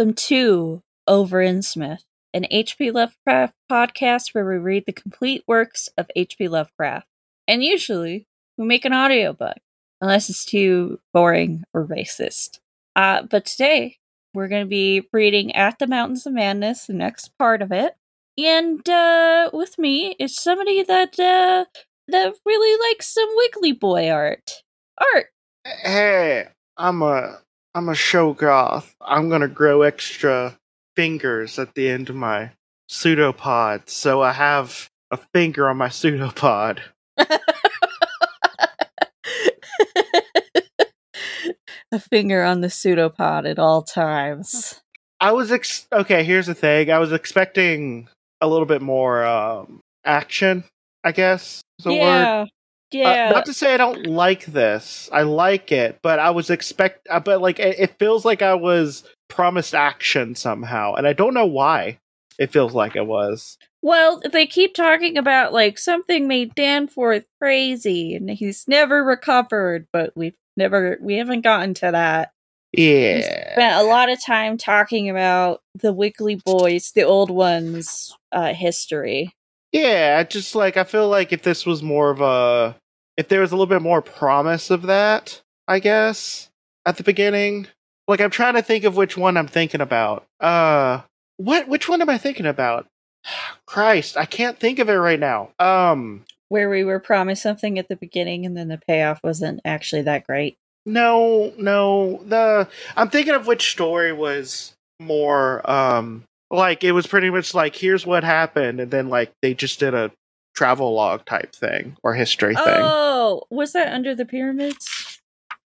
Welcome to Over Innsmouth, an H.P. Lovecraft podcast where we read the complete works of H.P. Lovecraft. And usually, we make an audiobook, unless it's too boring or racist. Uh, but today, we're going to be reading At the Mountains of Madness, the next part of it. And uh, with me is somebody that uh, that really likes some Wiggly Boy art. Art. Hey, I'm a I'm a Shoggoth. I'm gonna grow extra fingers at the end of my pseudopod, so I have a finger on my pseudopod. a finger on the pseudopod at all times. I was ex- okay. Here's the thing. I was expecting a little bit more um, action. I guess is a word. Yeah. Yeah. Uh, not to say I don't like this. I like it, but I was expect. uh, But like, it, it feels like I was promised action somehow, and I don't know why. It feels like it was. Well, they keep talking about like something made Danforth crazy and he's never recovered, but we've never we haven't gotten to that. We Yeah. spent a lot of time talking about the Wiggly Boys, the old ones, uh history. Yeah, I just like I feel like if this was more of a if there was a little bit more promise of that, I guess, at the beginning. Like I'm trying to think of which one I'm thinking about. Uh what which one am I thinking about? Christ, I can't think of it right now. Um Where we were promised something at the beginning and then the payoff wasn't actually that great. no, no. The I'm thinking of which story was more um like it was pretty much like here's what happened and then like they just did a travel log type thing or history thing. Oh, was that under the pyramids?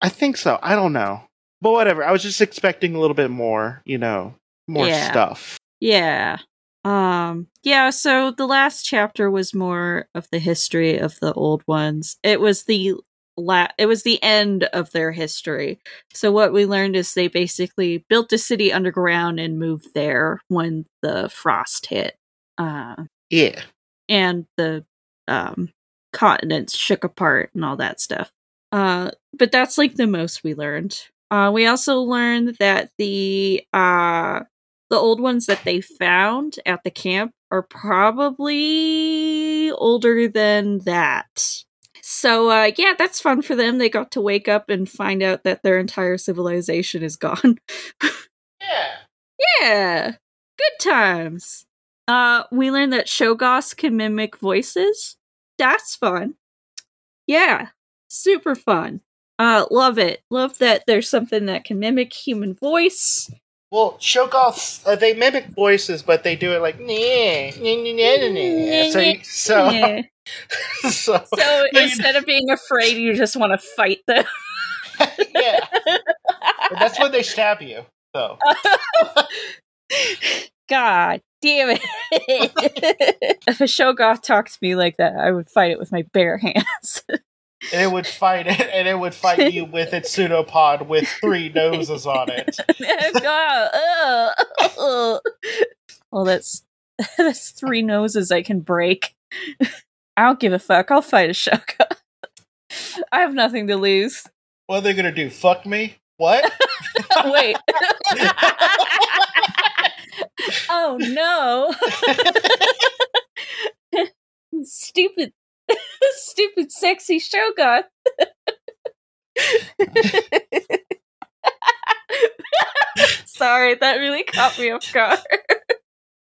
I think so. I don't know. But whatever. I was just expecting a little bit more, you know, more Yeah. stuff. Yeah. Um yeah, so the last chapter was more of the history of the old ones. It was the la- it was the end of their history. So what we learned is they basically built a city underground and moved there when the frost hit. Uh Yeah. and the um continents shook apart and all that stuff. Uh but that's like the most we learned. Uh we also learned that the uh the old ones that they found at the camp are probably older than that. So uh yeah, that's fun for them. They got to wake up and find out that their entire civilization is gone. Yeah. Yeah, good times. Uh, we learned that Shoggoths can mimic voices. That's fun. Yeah, super fun. Uh, love it. Love that there's something that can mimic human voice. Well, Shoggoths, uh, they mimic voices, but they do it like, nah. So, you- so, so, So instead of being afraid, you just want to fight them. yeah. But that's when they stab you, though. God damn it. if a Shoggoth talked to me like that, I would fight it with my bare hands. And it would fight it, and it would fight you with its pseudopod with three noses on it. God, well, that's that's three noses I can break. I don't give a fuck. I'll fight a Shoggoth. I have nothing to lose. What are they gonna do? Fuck me? What? Wait. oh no. stupid stupid sexy Shoggoth. Sorry, that really caught me off guard.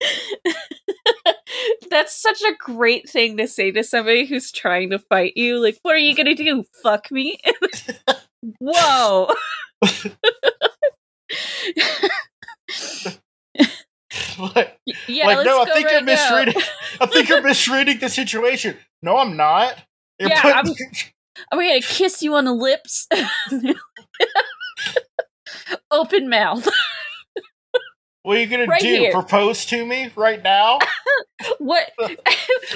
That's such a great thing to say to somebody who's trying to fight you. Like, what are you gonna do? Fuck me? Whoa. like, Yeah, like no, I think right you're misreading. I think you're misreading the situation. No, I'm not. You're Yeah, putting- I'm gonna kiss you on the lips. Open mouth. what are you gonna Right do? here. Propose to me right now? What?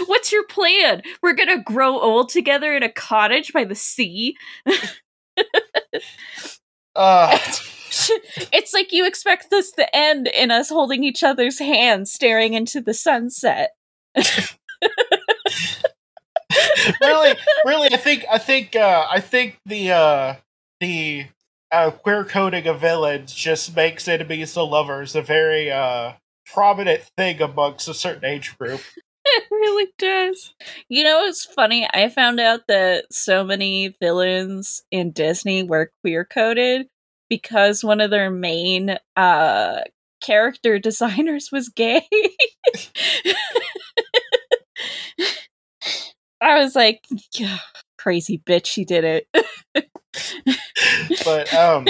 What's your plan? We're gonna grow old together in a cottage by the sea. Uh, It's like you expect this to end in us holding each other's hands, staring into the sunset. really, really, I think, I think, uh, I think the, uh, the uh, queer coding of villains just makes enemies to lovers a very uh, prominent thing amongst a certain age group. It really does. You know, it's funny. I found out that so many villains in Disney were queer coded because one of their main uh, character designers was gay. I was like, yeah, crazy bitch, she did it. but um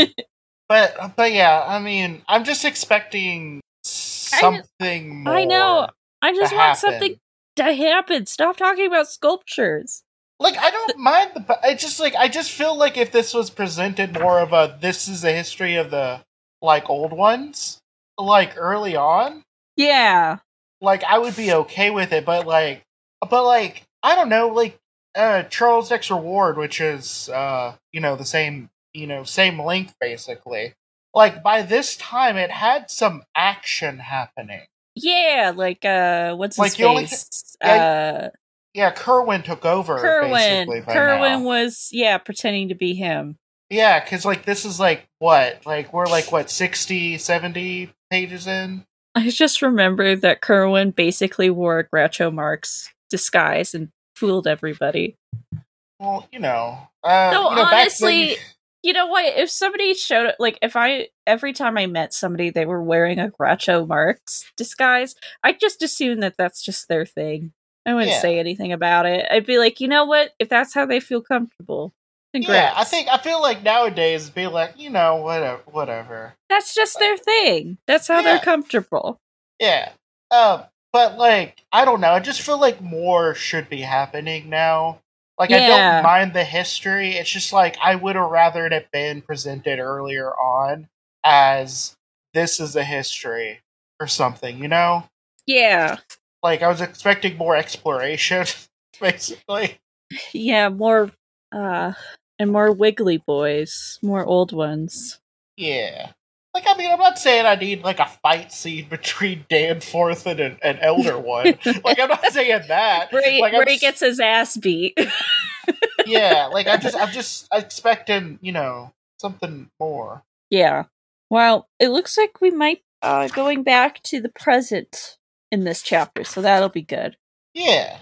but but yeah, I mean, I'm just expecting something I, I know. I just want happen. something to happen. Stop talking about sculptures. Like I don't mind the. I just like I just feel like if this was presented more of a this is a history of the like old ones, like early on. Yeah. Like I would be okay with it, but like, but like I don't know, like uh Charles Dexter Ward, which is uh you know the same you know same length basically. Like by this time, it had some action happening. Yeah, like uh, what's his like face? Only, yeah, uh, yeah, Curwen took over. Curwen, Curwen was yeah pretending to be him. Yeah, because like this is like what like we're like what 60, 70 pages in. I just remember that Curwen basically wore a Groucho Marx disguise and fooled everybody. Well, you know, uh, no, you know, honestly, then... you know what? If somebody showed like if I every time I met somebody, they were wearing a Groucho Marx disguise, I just assume that that's just their thing. I wouldn't yeah. say anything about it. I'd be like, you know what? If that's how they feel comfortable, congrats. Yeah, I think I feel like nowadays be like, you know, whatever, whatever. That's just their thing. That's how yeah. they're comfortable. Yeah. Um, but like, I don't know. I just feel like more should be happening now. Like. I don't mind the history. It's just like I would have rather it have been presented earlier on as this is a history or something. You know? Yeah. Like I was expecting more exploration, basically. Yeah, more uh and more wiggly boys, more old ones. Yeah. Like I mean, I'm not saying I need like a fight scene between Danforth and an, an Elder One. like I'm not saying that. Where he, like, where he gets his ass beat. yeah, like I just I'm just expecting, you know, something more. Yeah. Well, it looks like we might uh going back to the present in this chapter, so that'll be good. Yeah.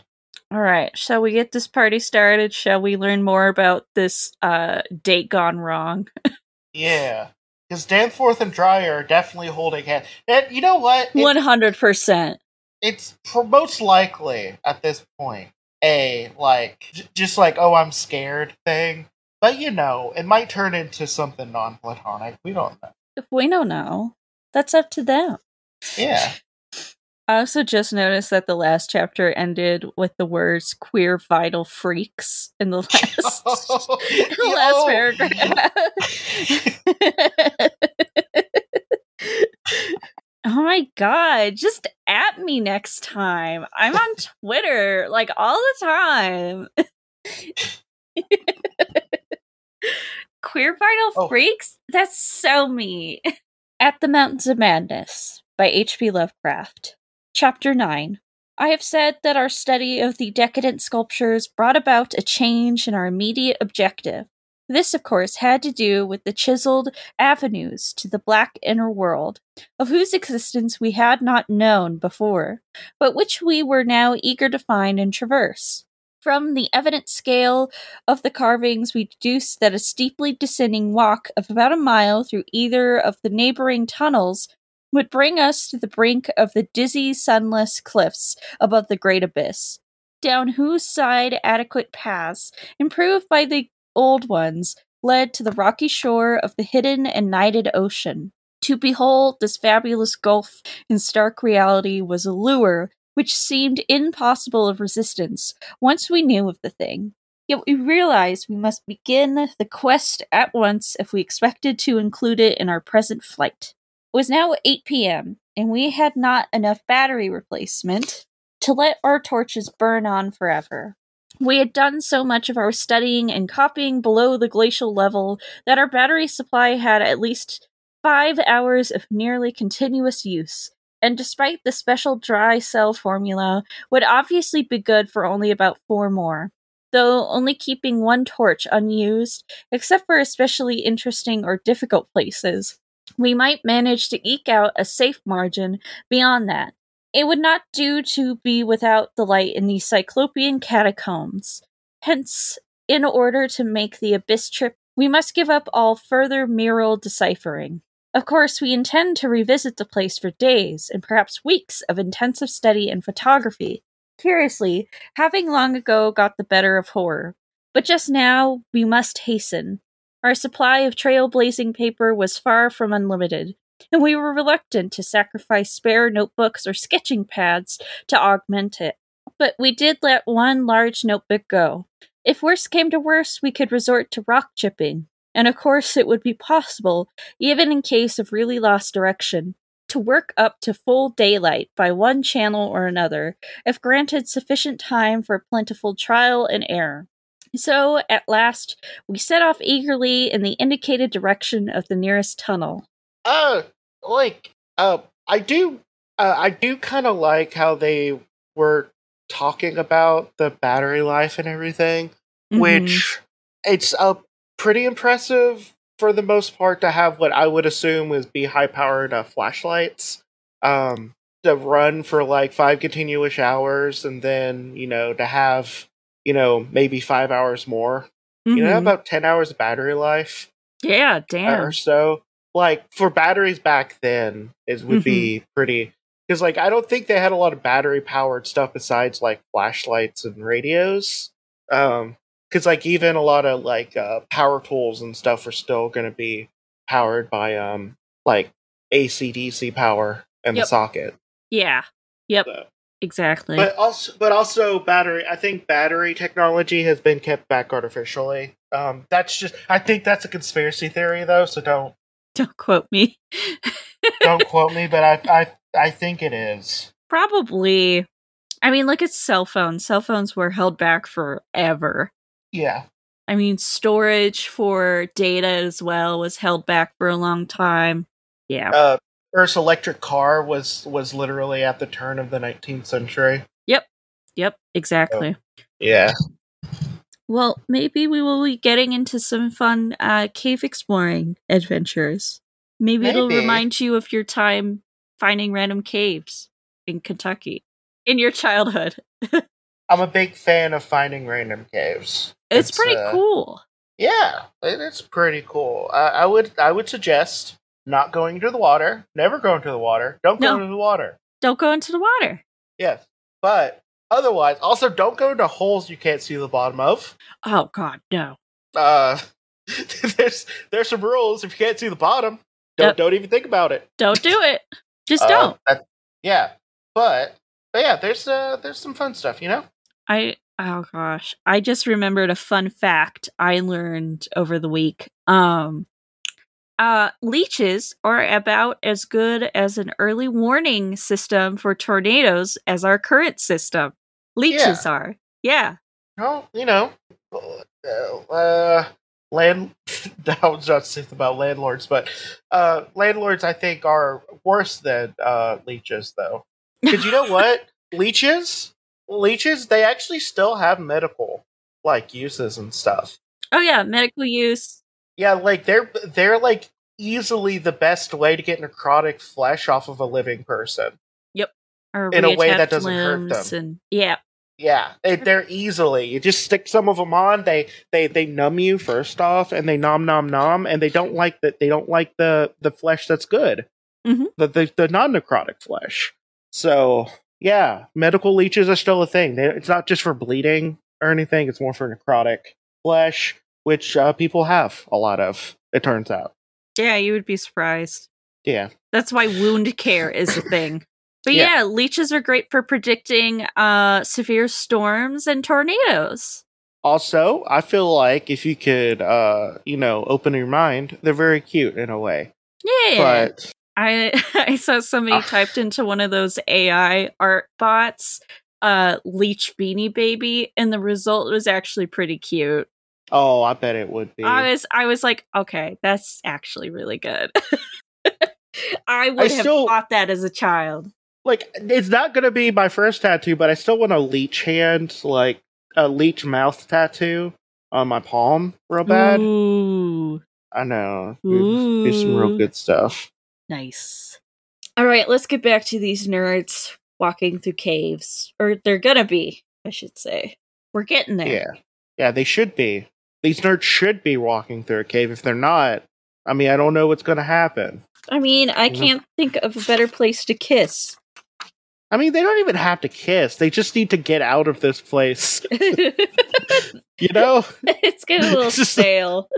All right. Shall we get this party started? Shall we learn more about this uh, date gone wrong? yeah. Because Danforth and Dyer are definitely holding hands. And you know what? One hundred percent. It's most likely at this point a like j- just like oh I'm scared thing. But you know, it might turn into something non-platonic. We don't know. If we don't know, that's up to them. Yeah. I also just noticed that the last chapter ended with the words "queer vital freaks" in the last oh, the last paragraph. oh my god! Just at me next time. I'm on Twitter like all the time. Queer vital oh. freaks? That's so me. At the Mountains of Madness by H.P. Lovecraft. Chapter 9 I have said that our study of the decadent sculptures brought about a change in our immediate objective. This, of course, had to do with the chiseled avenues to the black inner world, of whose existence we had not known before, but which we were now eager to find and traverse. From the evident scale of the carvings, we deduced that a steeply descending walk of about a mile through either of the neighboring tunnels would bring us to the brink of the dizzy, sunless cliffs above the great abyss, down whose side adequate paths, improved by the old ones, led to the rocky shore of the hidden and nighted ocean. To behold this fabulous gulf in stark reality was a lure which seemed impossible of resistance once we knew of the thing. Yet we realized we must begin the quest at once if we expected to include it in our present flight. It was now 8 p.m., and we had not enough battery replacement to let our torches burn on forever. We had done so much of our studying and copying below the glacial level that our battery supply had at least five hours of nearly continuous use, and despite the special dry cell formula, would obviously be good for only about four more. though only keeping one torch unused, except for especially interesting or difficult places. We might manage to eke out a safe margin beyond that. It would not do to be without the light in these cyclopean catacombs. Hence, in order to make the abyss trip, we must give up all further mural deciphering. Of course, we intend to revisit the place for days and perhaps weeks of intensive study and photography. Curiously, having long ago got the better of horror. But just now, we must hasten. Our supply of trailblazing paper was far from unlimited, and we were reluctant to sacrifice spare notebooks or sketching pads to augment it. But we did let one large notebook go. If worse came to worse, we could resort to rock chipping, and of course it would be possible, even in case of really lost direction, to work up to full daylight by one channel or another, if granted sufficient time for plentiful trial and error. So, at last, we set off eagerly in the indicated direction of the nearest tunnel. Uh, like, uh, I do, uh, I do kind of like how they were talking about the battery life and everything, Mhm. which it's uh, pretty impressive for the most part to have what I would assume is be high powered uh, flashlights. Um, to run for like five continuous hours and then, you know, to have, you know, maybe five hours more. You know, Mhm. about 10 hours of battery life yeah, damn. or so. Like for batteries back then, it would be pretty because like I don't think they had a lot of battery powered stuff besides like flashlights and radios. Um, because like even a lot of like uh, power tools and stuff are still going to be powered by um like AC/DC power and Yep. the socket. Yeah. Yep. So. Exactly. But also, but also battery. I think battery technology has been kept back artificially. Um, that's just. I think that's a conspiracy theory, though. So don't Don't quote me. don't quote me, but I I I think it is. Probably. I mean, look at cell phones. Cell phones were held back forever. Yeah. I mean, storage for data as well was held back for a long time. Yeah. Uh, Earth's electric car was was literally at the turn of the 19th century. Yep, Yep, exactly. Yeah. Well, maybe we will be getting into some fun uh, cave exploring adventures. Maybe, it'll remind you of your time finding random caves in Kentucky in your childhood. I'm a big fan of finding random caves. It's, pretty uh, cool. Yeah, it's pretty cool. I, I would I would suggest not going into the water. Never go into the water. Don't go No. into the water. Don't go into the water. Yes, but otherwise, also don't go into holes you can't see the bottom of. Oh, God, no. Uh, there's there's some rules. If you can't see the bottom, don't Yep. don't even think about it. Don't do it. Just Uh, don't. that- yeah, but but yeah, there's uh there's some fun stuff. You know. I oh gosh, I just remembered a fun fact I learned over the week. Um uh leeches are about as good as an early warning system for tornadoes as our current system. Leeches are. Yeah. Well, you know, uh, uh, land. I was not saying about landlords, but uh, landlords, I think, are worse than uh, leeches, though. Because you know what, leeches, leeches, they actually still have medical like uses and stuff. Oh yeah, medical use. Yeah, like they're they're like easily the best way to get necrotic flesh off of a living person. Or In a way that doesn't hurt them. And, yeah. Yeah, they, they're easily. You just stick some of them on. They they they numb you first off, and they nom nom nom, and they don't like that. They don't like the the flesh that's good, Mhm. the the, the non necrotic flesh. So yeah, medical leeches are still a thing. They, it's not just for bleeding or anything. It's more for necrotic flesh, which uh, people have a lot of. It turns out. Yeah, you would be surprised. Yeah. That's why wound care is a thing. But yeah. Yeah. leeches are great for predicting uh severe storms and tornadoes. Also, I feel like if you could, uh, you know, open your mind, they're very cute in a way. Yeah. But I I saw somebody Ah. typed into one of those AI art bots uh leech beanie baby and the result was actually pretty cute. Oh, I bet it would be. I was I was like, okay, that's actually really good. I would I have still- thought that as a child. like, it's not going to be my first tattoo, but I still want a leech hand, like, a leech mouth tattoo on my palm real bad. Ooh, I know. Do do some real good stuff. nice. All right, let's get back to these nerds walking through caves, or they're gonna be, I should say. We're getting there. Yeah. Yeah, they should be. These nerds should be walking through a cave. If they're not, I mean, I don't know what's going to happen. I mean, I can't think of a better place to kiss. I mean, they don't even have to kiss. They just need to get out of this place. You know? it's getting a little stale.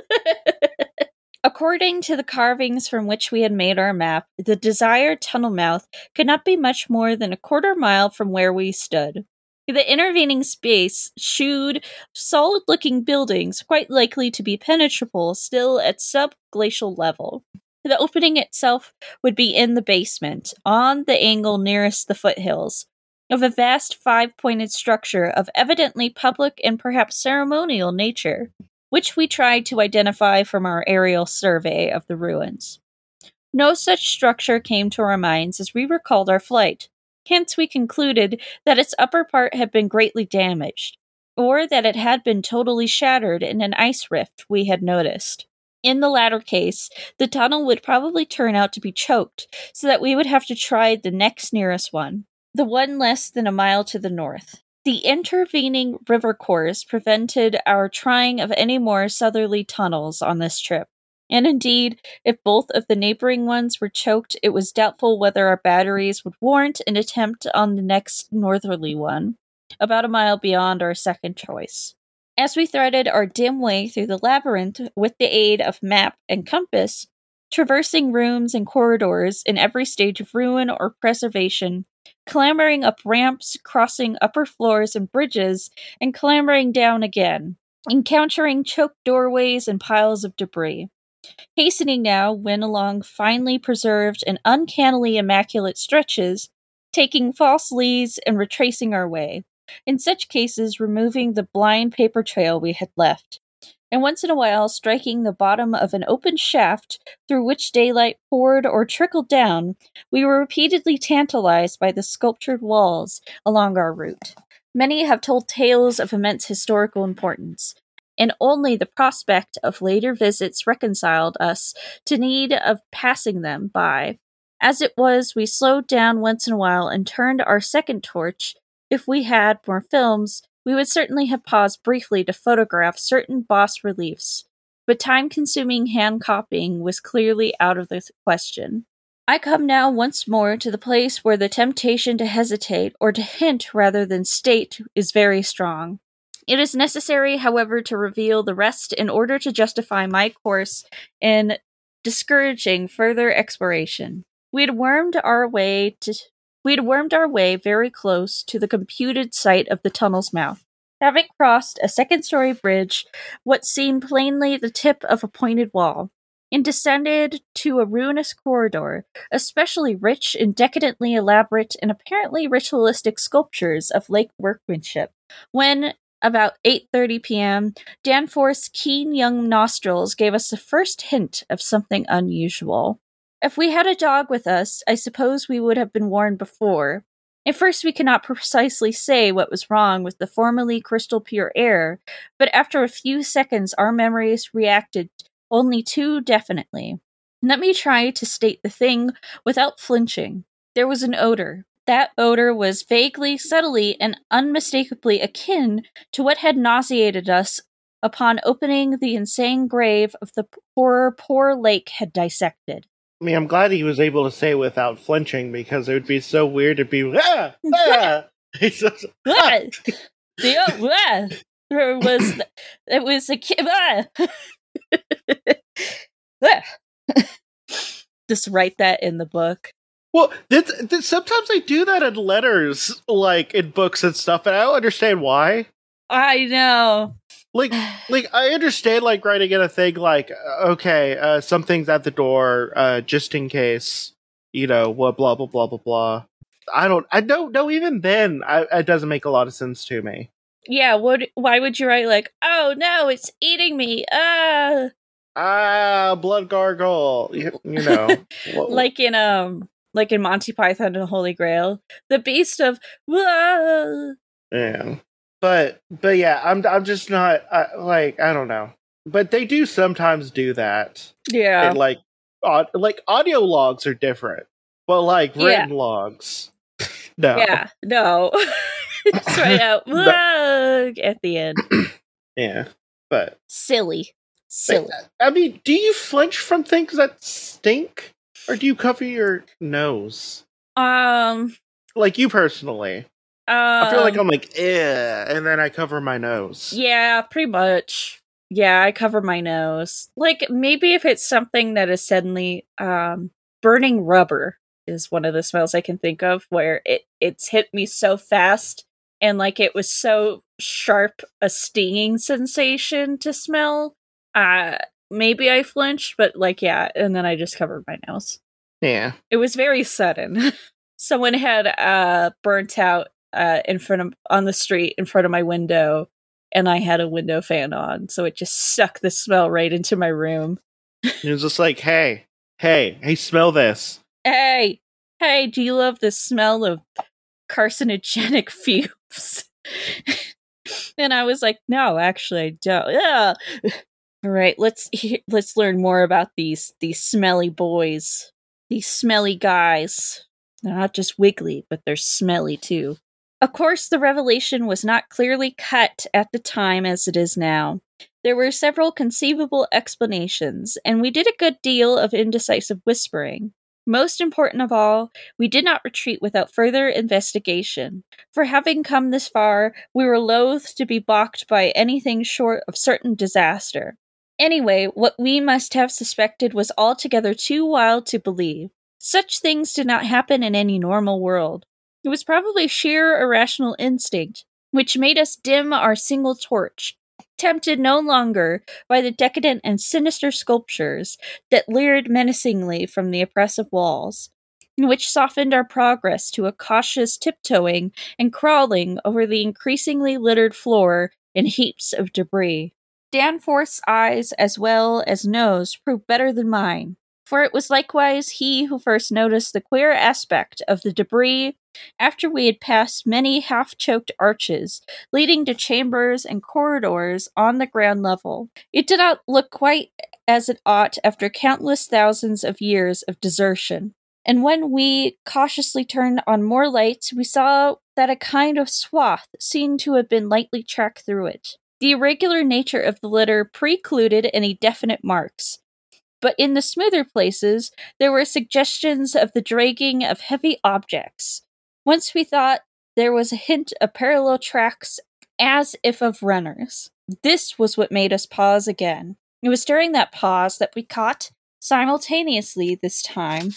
According to the carvings from which we had made our map, the desired tunnel mouth could not be much more than a quarter mile from where we stood. The intervening space shewed solid looking buildings, quite likely to be penetrable, still at subglacial level. The opening itself would be in the basement, on the angle nearest the foothills, of a vast five pointed structure of evidently public and perhaps ceremonial nature, which we tried to identify from our aerial survey of the ruins. No such structure came to our minds as we recalled our flight. Hence, we concluded that its upper part had been greatly damaged, or that it had been totally shattered in an ice rift we had noticed. In the latter case, the tunnel would probably turn out to be choked, so that we would have to try the next nearest one, the one less than a mile to the north. The intervening river course prevented our trying of any more southerly tunnels on this trip. And indeed, if both of the neighboring ones were choked, it was doubtful whether our batteries would warrant an attempt on the next northerly one, about a mile beyond our second choice. As we threaded our dim way through the labyrinth with the aid of map and compass, traversing rooms and corridors in every stage of ruin or preservation, clambering up ramps, crossing upper floors and bridges, and clambering down again, encountering choked doorways and piles of debris. Hastening now, went along finely preserved and uncannily immaculate stretches, taking false leads and retracing our way, in such cases removing the blind paper trail we had left, and once in a while striking the bottom of an open shaft through which daylight poured or trickled down we were repeatedly tantalized by the sculptured walls along our route. Many have told tales of immense historical importance, and only the prospect of later visits reconciled us to need of passing them by. As it was, we slowed down once in a while and turned our second torch. If we had more films, we would certainly have paused briefly to photograph certain boss reliefs, but time consuming hand copying was clearly out of the question. I come now once more to the place where the temptation to hesitate, or to hint rather than state, is very strong. It is necessary, however, to reveal the rest in order to justify my course in discouraging further exploration. We had wormed our way to we had wormed our way very close to the computed site of the tunnel's mouth. Having crossed a second story bridge, what seemed plainly the tip of a pointed wall, and descended to a ruinous corridor, especially rich in decadently elaborate and apparently ritualistic sculptures of lake workmanship, when about 8:30 p.m., Danforth's keen young nostrils gave us the first hint of something unusual. If we had a dog with us, I suppose we would have been warned before. At first, we cannot precisely say what was wrong with the formerly crystal pure air, but after a few seconds, our memories reacted only too definitely. Let me try to state the thing without flinching. There was an odor. That odor was vaguely, subtly, and unmistakably akin to what had nauseated us upon opening the insane grave of the horror poor Lake had dissected. I mean, I'm glad he was able to say it without flinching because it would be so weird to be ah, ah. Just, Ah! the oh, ah! there was it was a kid. Ah! Just write that in the book. Well, sometimes they do that in letters, like in books and stuff, and I don't understand why. I know. Like, like I understand like writing in a thing like uh, okay, uh, something's at the door, uh, just in case, you know, what blah blah blah blah blah. I don't, I don't know. Even then, I, it doesn't make a lot of sense to me. Yeah. What? Why would you write like, oh no, it's eating me? Ah, Ah, blood gargle. You, you know, like in um, like in Monty Python and the Holy Grail, the beast of. Ah! yeah. but but yeah, I'm I'm just not I, like I don't know. But they do sometimes do that. Yeah. And like like audio logs are different. But like Yeah. written logs. no. Yeah. No. it's right out. "Whoa," at the end. Yeah. But Silly. Silly. I mean, do you flinch from things that stink? Or do you cover your nose? Um. Like you personally. Um, I feel like I'm like, eh, and then I cover my nose. Yeah, pretty much. Yeah, I cover my nose. Like maybe if it's something that is suddenly um burning rubber is one of the smells I can think of where it it's hit me so fast and like it was so sharp a stinging sensation to smell. Uh maybe I flinched, but like yeah, and then I just covered my nose. Yeah. It was very sudden. Someone had uh burnt out uh in front of on the street in front of my window and I had a window fan on, so it just sucked the smell right into my room. It was just like, hey, hey, hey, smell this. Hey, hey, do you love the smell of carcinogenic fumes? and I was like, no, actually, I don't. Yeah. All right, let's let's learn more about these these smelly boys, these smelly guys. They're not just wiggly, but they're smelly too. Of course, the revelation was not clearly cut at the time as it is now. There were several conceivable explanations, and we did a good deal of indecisive whispering. Most important of all, we did not retreat without further investigation. For having come this far, we were loath to be balked by anything short of certain disaster. Anyway, what we must have suspected was altogether too wild to believe. Such things did not happen in any normal world. It was probably sheer irrational instinct, which made us dim our single torch, tempted no longer by the decadent and sinister sculptures that leered menacingly from the oppressive walls, and which softened our progress to a cautious tiptoeing and crawling over the increasingly littered floor in heaps of debris. Danforth's eyes as well as nose proved better than mine, for it was likewise he who first noticed the queer aspect of the debris after we had passed many half choked arches leading to chambers and corridors on the ground level. It did not look quite as it ought after countless thousands of years of desertion. And when we cautiously turned on more lights, we saw that a kind of swath seemed to have been lightly tracked through it. The irregular nature of the litter precluded any definite marks, but in the smoother places there were suggestions of the dragging of heavy objects. Once we thought there was a hint of parallel tracks as if of runners. This was what made us pause again. It was during that pause that we caught, simultaneously this time,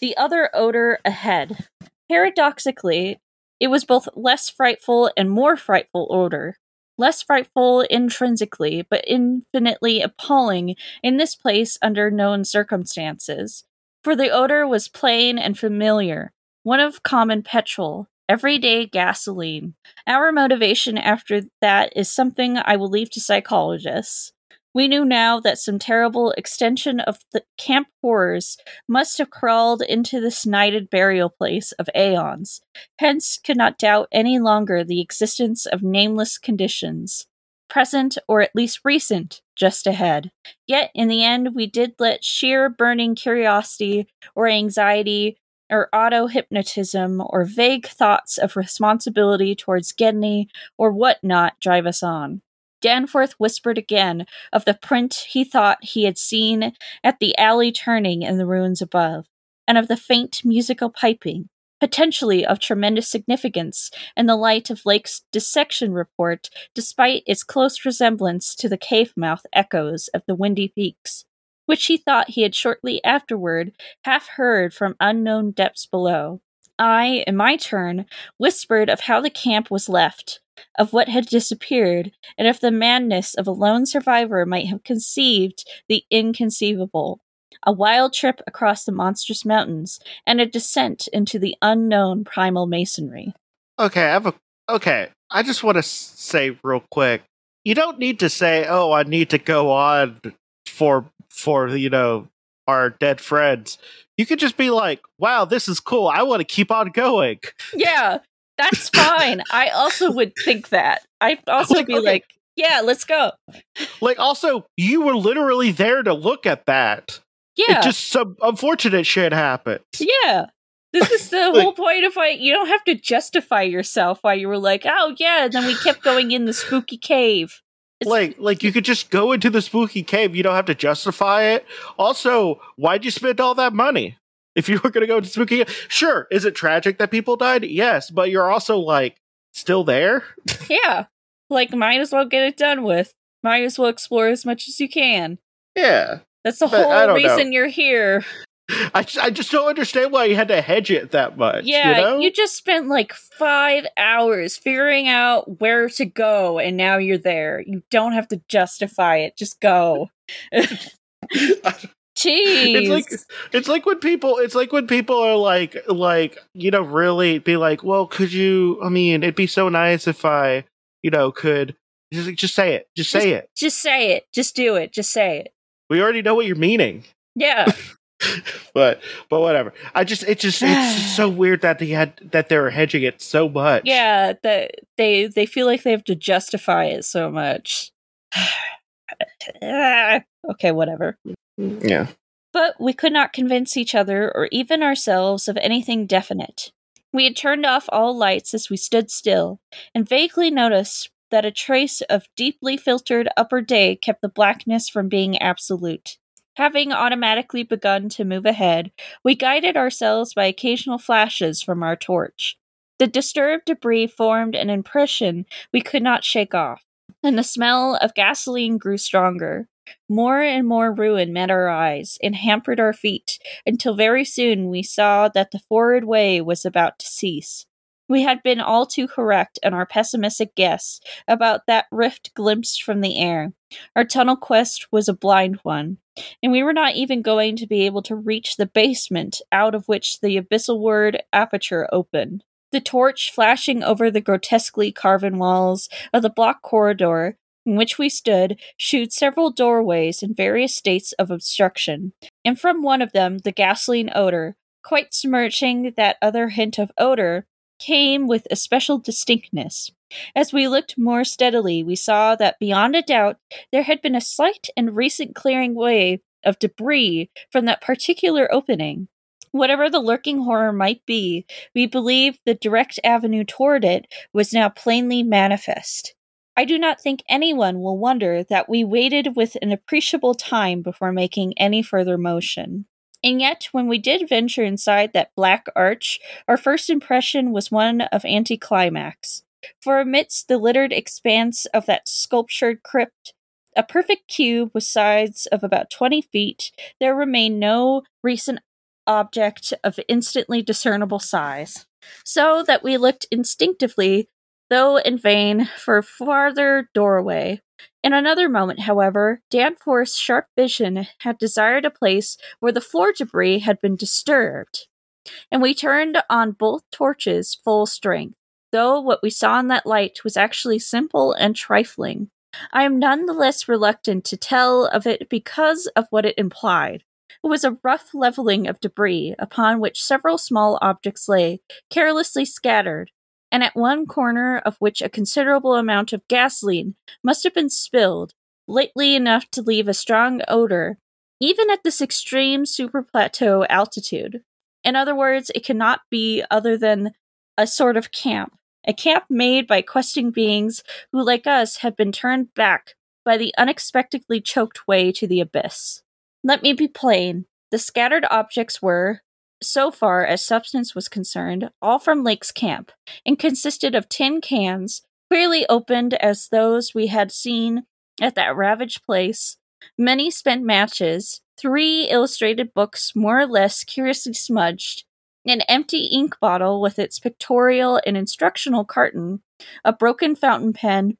the other odor ahead. Paradoxically, it was both less frightful and more frightful odor. Less frightful intrinsically, but infinitely appalling in this place under known circumstances. For the odor was plain and familiar, one of common petrol, everyday gasoline. Our motivation after that is something I will leave to psychologists. We knew now that some terrible extension of the camp horrors must have crawled into this nighted burial place of aeons, hence could not doubt any longer the existence of nameless conditions, present or at least recent, just ahead. Yet in the end, we did let sheer burning curiosity or anxiety or auto hypnotism or vague thoughts of responsibility towards Gedney or what not drive us on. Danforth whispered again of the print he thought he had seen at the alley turning in the ruins above, and of the faint musical piping, potentially of tremendous significance in the light of Lake's dissection report, despite its close resemblance to the cave mouth echoes of the Windy Peaks, which he thought he had shortly afterward half heard from unknown depths below. I, in my turn, whispered of how the camp was left, of what had disappeared, and if the madness of a lone survivor might have conceived the inconceivable. A wild trip across the monstrous mountains, and a descent into the unknown primal masonry. Okay, I have a. Okay, I just want to say real quick. You don't need to say, "Oh, I need to go on for for you know our dead friends." You could just be like, "Wow, this is cool. I want to keep on going." Yeah, That's fine. I also would think that. I'd also Like, be okay. like, yeah, let's go. Like, also, you were literally there to look at that. Yeah. It just some unfortunate shit happened. Yeah. This is the Like- whole point of why you don't have to justify yourself why you were like, oh yeah, and then we kept going in the spooky cave. It's- Like, like you could just go into the spooky cave. You don't have to justify it. Also, why'd you spend all that money? If you were going to go to spooky, sure. Is it tragic that people died? Yes, but you're also like still there. Yeah. Like might as well get it done with. Might as well explore as much as you can. Yeah, That's the But whole don't know. reason you're here. I just, I just don't understand why you had to hedge it that much. Yeah, you, know? you just spent like five hours figuring out where to go, and now you're there. You don't have to justify it. Just go. Jeez. it's like it's like when people it's like when people are like like you know really be like well could you i mean it'd be so nice if i you know could just, just say it just say it just say it. Just do it. Just say it. we already know what you're meaning Yeah. but but whatever i just it just it's just so weird that they had that they were hedging it so much yeah. That they they feel like they have to justify it so much. okay, whatever. Yeah But we could not convince each other or even ourselves of anything definite. We had turned off all lights as we stood still, and vaguely noticed that a trace of deeply filtered upper day kept the blackness from being absolute. Having automatically begun to move ahead, we guided ourselves by occasional flashes from our torch. The disturbed debris formed an impression we could not shake off, and the smell of gasoline grew stronger. More and more ruin met our eyes and hampered our feet until very soon we saw that the forward way was about to cease. We had been all too correct in our pessimistic guess about that rift glimpsed from the air. Our tunnel quest was a blind one, and we were not even going to be able to reach the basement out of which the abyssal word aperture opened. The torch flashing over the grotesquely carven walls of the block corridor in which we stood shewed several doorways in various states of obstruction, and from one of them the gasoline odor, quite smirching that other hint of odor, came with especial distinctness. As we looked more steadily, we saw that beyond a doubt there had been a slight and recent clearing away of debris from that particular opening. Whatever the lurking horror might be, we believed the direct avenue toward it was now plainly manifest. I do not think anyone will wonder that we waited with an appreciable time before making any further motion. And yet, when we did venture inside that black arch, our first impression was one of anticlimax. For amidst the littered expanse of that sculptured crypt, a perfect cube with sides of about twenty feet, there remained no recent object of instantly discernible size. So that we looked instinctively though in vain, for a farther doorway. In another moment, however, Danforth's sharp vision had desired a place where the floor debris had been disturbed, and we turned on both torches full strength, though what we saw in that light was actually simple and trifling. I am none the less reluctant to tell of it because of what it implied. It was a rough leveling of debris upon which several small objects lay, carelessly scattered, and at one corner of which a considerable amount of gasoline must have been spilled, lately enough to leave a strong odor, even at this extreme superplateau altitude. In other words, it cannot be other than a sort of camp, a camp made by questing beings who, like us, have been turned back by the unexpectedly choked way to the abyss. Let me be plain. The scattered objects were, so far as substance was concerned, all from Lake's camp, and consisted of tin cans, clearly opened as those we had seen at that ravaged place, many spent matches, three illustrated books more or less curiously smudged, an empty ink bottle with its pictorial and instructional carton, a broken fountain pen,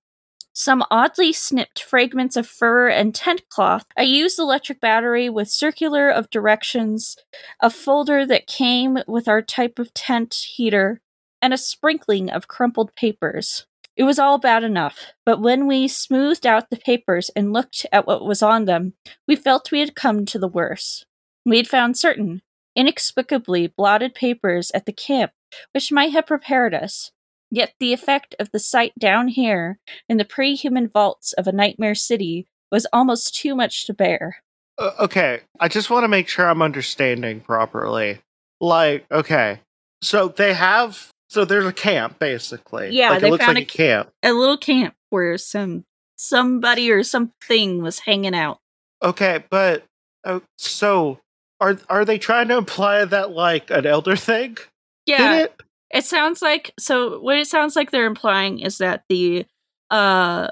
some oddly snipped fragments of fur and tent cloth, a used electric battery with circular of directions, a folder that came with our type of tent heater, and a sprinkling of crumpled papers. It was all bad enough, but when we smoothed out the papers and looked at what was on them, we felt we had come to the worst. We had found certain, inexplicably blotted papers at the camp which might have prepared us, Yet the effect of the sight down here in the pre human vaults of a nightmare city was almost too much to bear. Uh, okay, I just want to make sure I'm understanding properly. Like, okay, so they have, so there's a camp basically. Yeah, like, they it looks found like a a camp. A little camp where some somebody or something was hanging out. Okay, but uh, so are are they trying to imply that like an elder thing Yeah, did it? It sounds like so what it sounds like they're implying is that the uh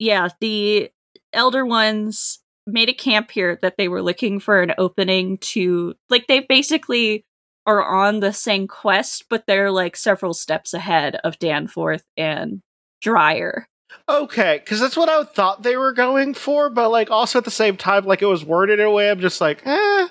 yeah, the elder ones made a camp here that they were looking for an opening to like they basically are on the same quest, but they're like several steps ahead of Danforth and Dyer. Okay, because that's what I thought they were going for, but like also at the same time, like it was worded in a way I'm just like, eh.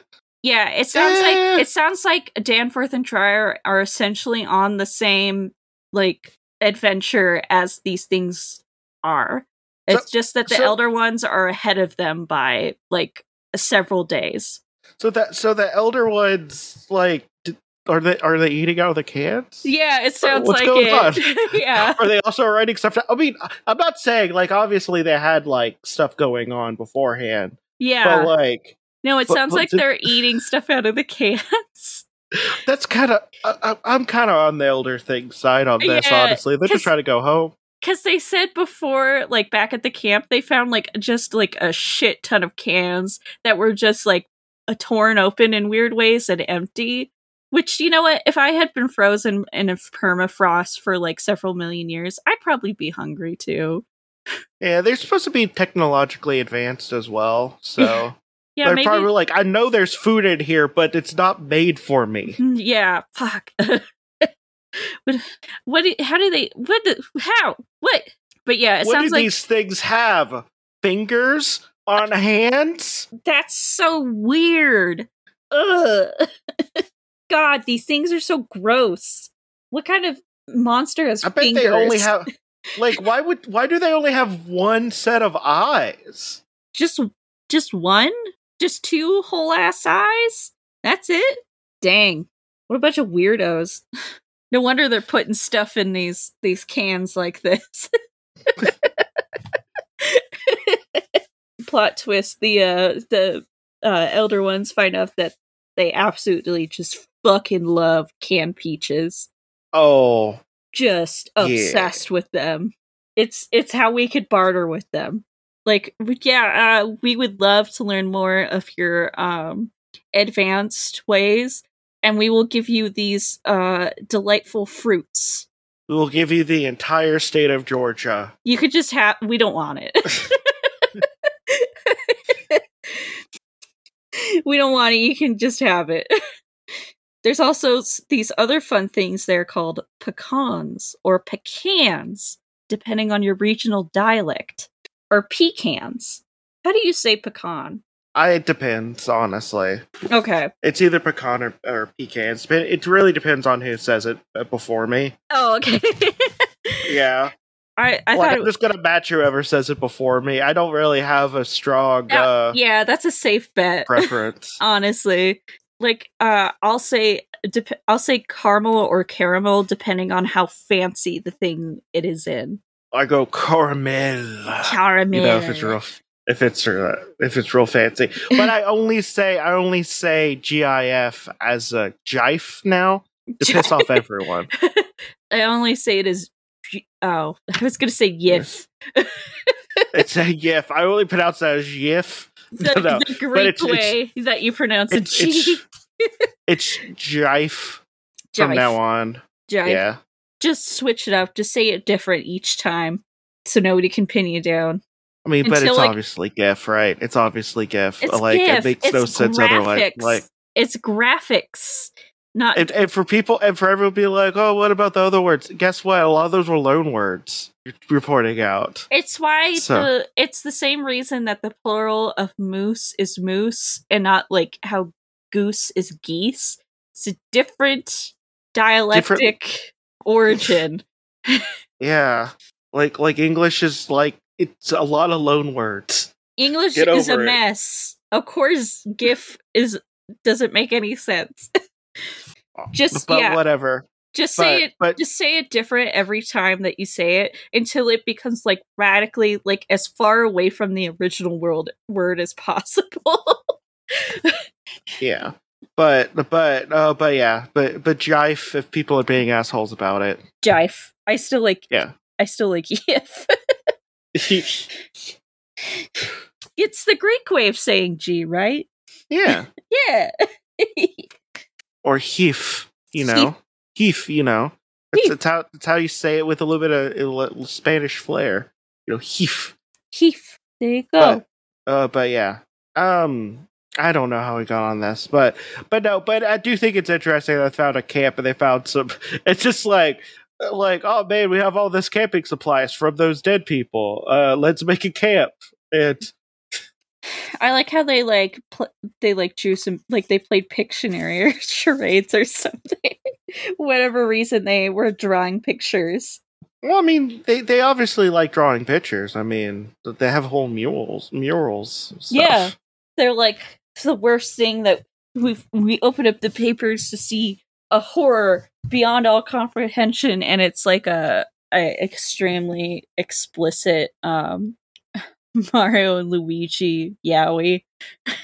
Yeah, it sounds Eh. like it sounds like Danforth and Dyer are essentially on the same like adventure as these things are. It's just that the so- elder ones are ahead of them by like several days. So that so the elder ones like are they are they eating out of the cans? Yeah, it sounds What's like going it. yeah. Are they also writing stuff? Down? I mean, I'm not saying like obviously they had like stuff going on beforehand, Yeah. but like no, it but- sounds but like did- they're eating stuff out of the cans. that's kind of I, I'm kind of on the elder thing side on this. Yeah, honestly, they're just trying to go home. Cause they said before, like back at the camp, they found like just like a shit ton of cans that were just like torn open in weird ways and empty. Which you know what? If I had been frozen in a permafrost for like several million years, I'd probably be hungry too. Yeah, they're supposed to be technologically advanced as well, so Yeah, they're maybe. probably like, I know there's food in here, but it's not made for me. Mm, Yeah, fuck. what? What? do- How do they? What? The, how? What? But yeah, it what do like these things have? Fingers on hands? That's so weird. Ugh. God, these things are so gross. What kind of monster has I bet fingers? they only have like why would why do they only have one set of eyes? just just one, just two whole ass eyes. That's it. Dang, what a bunch of weirdos. No wonder they're putting stuff in these these cans like this. Plot twist: the uh the uh elder ones find out that they absolutely just fucking love canned peaches. Oh, Just Yeah. obsessed with them. It's it's how we could barter with them. Like yeah, uh, we would love to learn more of your um advanced ways, and we will give you these uh delightful fruits. we will give you the entire state of Georgia. You could just have. We don't want it. we don't want it. You can just have it. There's also these other fun things there called pecans or pecans, depending on your regional dialect, or pecans. How do you say pecan? I, it depends, honestly. Okay. It's either pecan or, or pecans. But it really depends on who says it uh, before me. Oh, okay. Yeah, I I like, thought I'm just gonna match whoever says it before me. I don't really have a strong Yeah, uh, yeah, that's a safe bet. preference. honestly like uh i'll say dep- i'll say caramel or caramel depending on how fancy the thing it is in I go caramel. caramel. You know if it's real if it's uh, if it's real fancy. But i only say i only say gif as a jife now to piss off everyone. I only say it as oh i was gonna say yif it's a yif. i only pronounce that as yif. the, No, no, the it's- it's- way that you pronounce it it's it's, it's jife from now on. Jive. yeah just switch it up just say it different each time so nobody can pin you down. I mean but it's like- obviously gif right? It's obviously gif. It's like GIF. it makes no it's sense otherwise like it's graphics not and, and for people and for everyone to be like oh what about the other words? Guess what? A lot of those were loan words you're reporting out. It's why So- the it's the same reason that the plural of moose is moose and not like how goose is geese. It's a different dialectic origin. Yeah. Like like English is like it's a lot of loan words. English Get is a it. mess. Of course, GIF is doesn't make any sense. Just but yeah, whatever. Just say it. but- just say it different every time that you say it until it becomes like radically like as far away from the original world word as possible. Yeah. But but uh but yeah, but but jive if people are being assholes about it. Jive. I still like. Yeah. I still like if. it's the Greek way of saying G, right? yeah. Yeah. Or heef, you know. Heef, you know. It's, Heef. it's how it's how you say it with a little bit of a little Spanish flair. You know, heef. Heath. There you go. But, uh, but yeah. Um, I don't know how we got on this, but but no, but I do think it's interesting. They found a camp and they found some. It's just like like oh man, we have all this camping supplies from those dead people. Uh, let's make a camp. And I like how they like pl- they like drew some like they played Pictionary or charades or something. Whatever reason they were drawing pictures. well, I mean, they they obviously like drawing pictures. I mean, they have whole murals, murals. Stuff. Yeah. They're like it's the worst thing that we we open up the papers to see a horror beyond all comprehension, and it's like a, a extremely explicit um Mario and Luigi yaoi.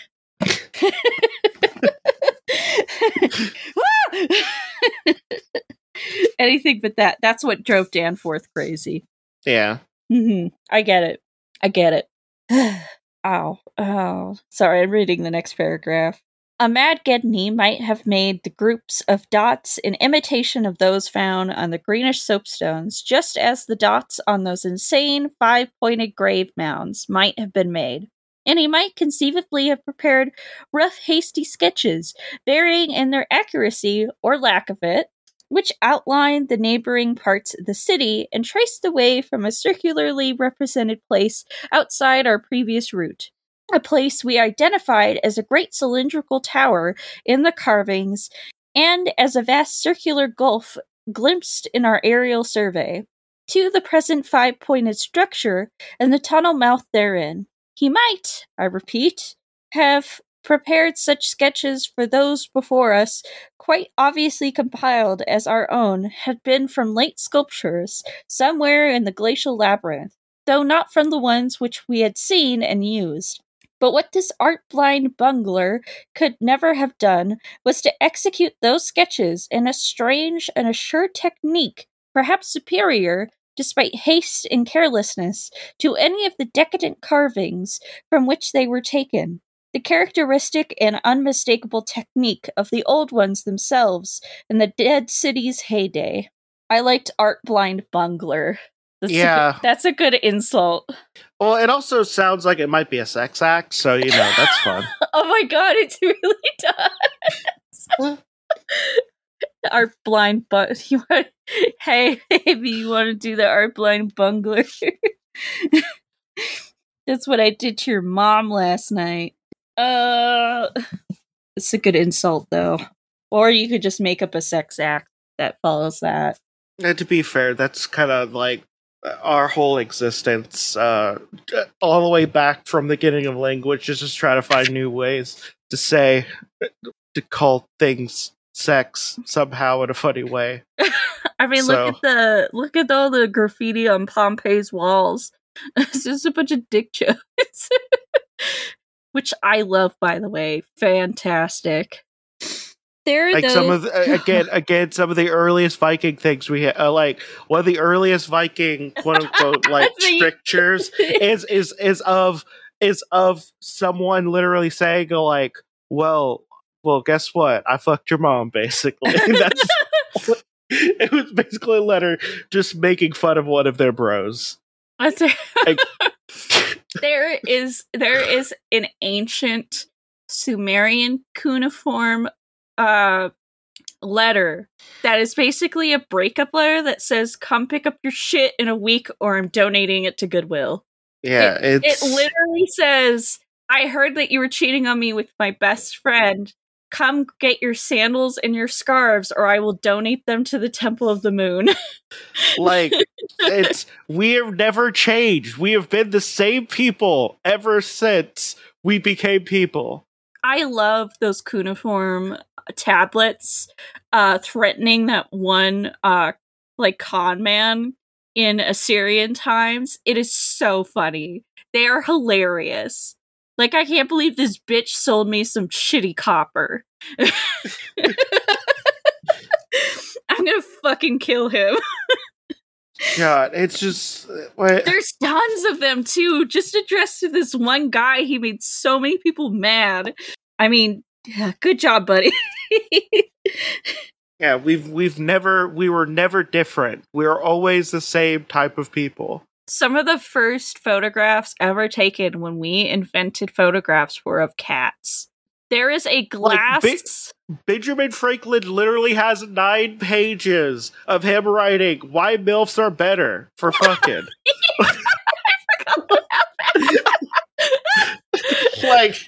Anything but that. That's what drove Danforth crazy. yeah. Mm-hmm. I get it. I get it. Ow. Oh. Sorry, I'm reading the next paragraph. A mad Gedney might have made the groups of dots in imitation of those found on the greenish soapstones, just as the dots on those insane five pointed grave mounds might have been made. And he might conceivably have prepared rough, hasty sketches, varying in their accuracy or lack of it, which outlined the neighboring parts of the city and traced the way from a circularly represented place outside our previous route. A place we identified as a great cylindrical tower in the carvings and as a vast circular gulf glimpsed in our aerial survey, to the present five pointed structure and the tunnel mouth therein. He might, I repeat, have prepared such sketches for those before us quite obviously compiled as our own, had been from late sculptures somewhere in the glacial labyrinth, though not from the ones which we had seen and used. But what this art blind bungler could never have done was to execute those sketches in a strange and a sure technique, perhaps superior, despite haste and carelessness, to any of the decadent carvings from which they were taken the characteristic and unmistakable technique of the old ones themselves in the dead city's heyday. I liked art blind bungler. That's a Yeah. good- that's a good insult. Well, it also sounds like it might be a sex act, so you know that's fun. Oh my god, it really does. art blind but you want hey maybe you want to do the art blind bungler that's what i did to your mom last night uh it's a good insult though. Or you could just make up a sex act that follows that. And to be fair, that's kind of like our whole existence, uh, all the way back from the beginning of language, is just try to find new ways to say, to call things sex somehow in a funny way. i mean So- look at the look at all the graffiti on pompeii's walls. It's just a bunch of dick jokes which i love by the way fantastic there are Like those some of the, again, again, some of the earliest Viking things we had, uh, like one of the earliest Viking quote unquote like The- strictures is is is of is of someone literally saying like, well, well, guess what? I fucked your mom, basically. That's it was basically a letter just making fun of one of their bros. That's it. Like- there is there is an ancient Sumerian cuneiform uh letter that is basically a breakup letter that says come pick up your shit in a week or I'm donating it to Goodwill. Yeah, It it's literally says I heard that you were cheating on me with my best friend. Come get your sandals and your scarves or I will donate them to the Temple of the Moon. like it's we have never changed. We have been the same people ever since we became people. I love those cuneiform tablets uh threatening that one uh like con man in Assyrian times. It is so funny. They are hilarious. Like I can't believe this bitch sold me some shitty copper. I'm gonna fucking kill him. God, it's just what There's tons of them too, just addressed to this one guy. He made so many people mad. I mean, yeah, good job, buddy. Yeah, we've we've never we were never different. We are always the same type of people. Some of the first photographs ever taken when we invented photographs were of cats. There is a glass. Benjamin Franklin literally has nine pages of him writing why MILFs are better for fucking. like he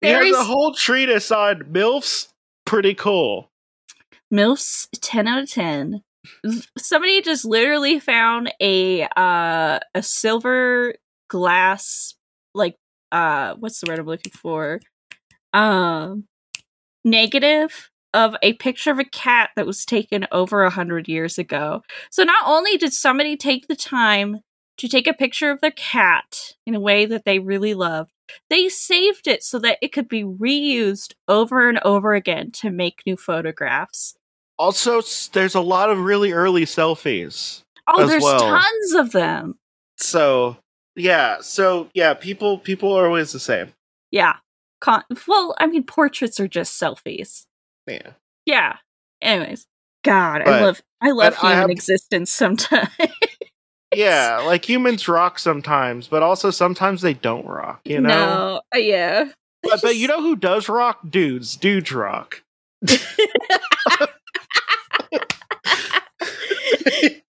There has a is- whole treatise on MILFs. Pretty cool. MILFs 10 out of 10. Somebody just literally found a uh a silver glass like uh what's the word I'm looking for? Um negative of a picture of a cat that was taken over a hundred years ago. So not only did somebody take the time to take a picture of their cat in a way that they really loved, they saved it so that it could be reused over and over again to make new photographs. Also, there's a lot of really early selfies. Oh, there's well. tons of them. So yeah, so yeah, people people are always the same. Yeah. Con- well, I mean, portraits are just selfies. Yeah. Yeah. Anyways, God, I love I love but I human have- existence sometimes. Yeah, like humans rock sometimes, but also sometimes they don't rock, you know? No, uh, yeah. But, but you know who does rock? Dudes. Dudes rock.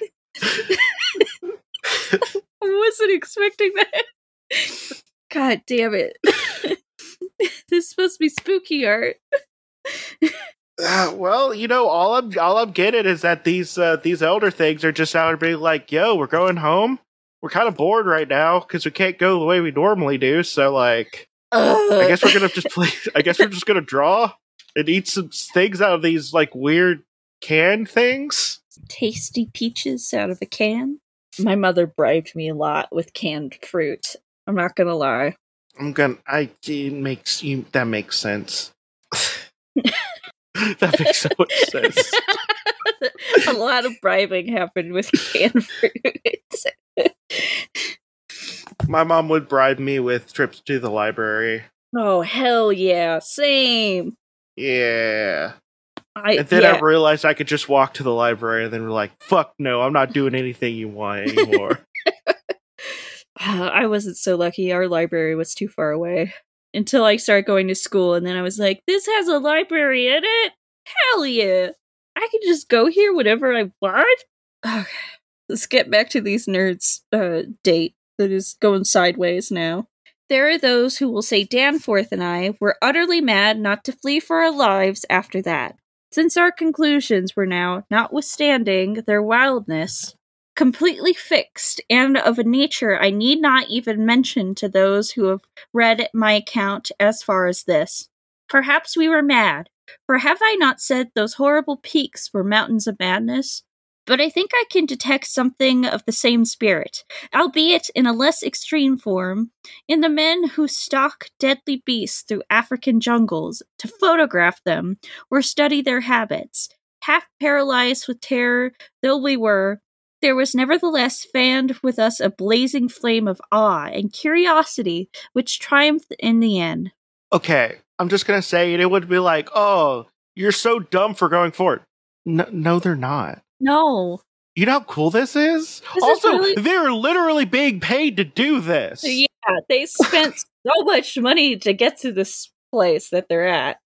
wasn't expecting that. God damn it. this is supposed to be spooky art. Uh, well, you know, all I'm all I'm getting is that these uh, these elder things are just out being like, "Yo, we're going home. We're kind of bored right now because we can't go the way we normally do. So, like, I guess we're gonna just play. I guess we're just gonna draw and eats some things out of these like weird canned things. tasty peaches out of a can. My mother bribed me a lot with canned fruit. I'm not gonna lie. I'm gonna. I it makes you that makes sense. that makes so much sense. a lot of bribing happened with canned fruit. My mom would bribe me with trips to the library. oh hell yeah, same. Yeah. I And then yeah. I realized I could just walk to the library and then we're like, fuck no, I'm not doing anything you want anymore. I wasn't so lucky. Our library was too far away until I started going to school, and then I was like, "This has a library in it. Hell yeah! I can just go here whenever I want." Okay, let's get back to these nerds' uh, date that is going sideways now. There are those who will say Danforth and I were utterly mad not to flee for our lives after that. Since our conclusions were now, notwithstanding their wildness, completely fixed and of a nature I need not even mention to those who have read my account as far as this. Perhaps we were mad, for have I not said those horrible peaks were mountains of madness? But I think I can detect something of the same spirit, albeit in a less extreme form, in the men who stalk deadly beasts through African jungles to photograph them or study their habits. Half paralyzed with terror though we were, there was nevertheless fanned with us a blazing flame of awe and curiosity which triumphed in the end. okay, I'm just gonna say it, it would be like, oh, you're so dumb for going forward. No, no, they're not. No. You know how cool this is? This is also, really- they're literally being paid to do this. Yeah, they spent so much money to get to this place that they're at.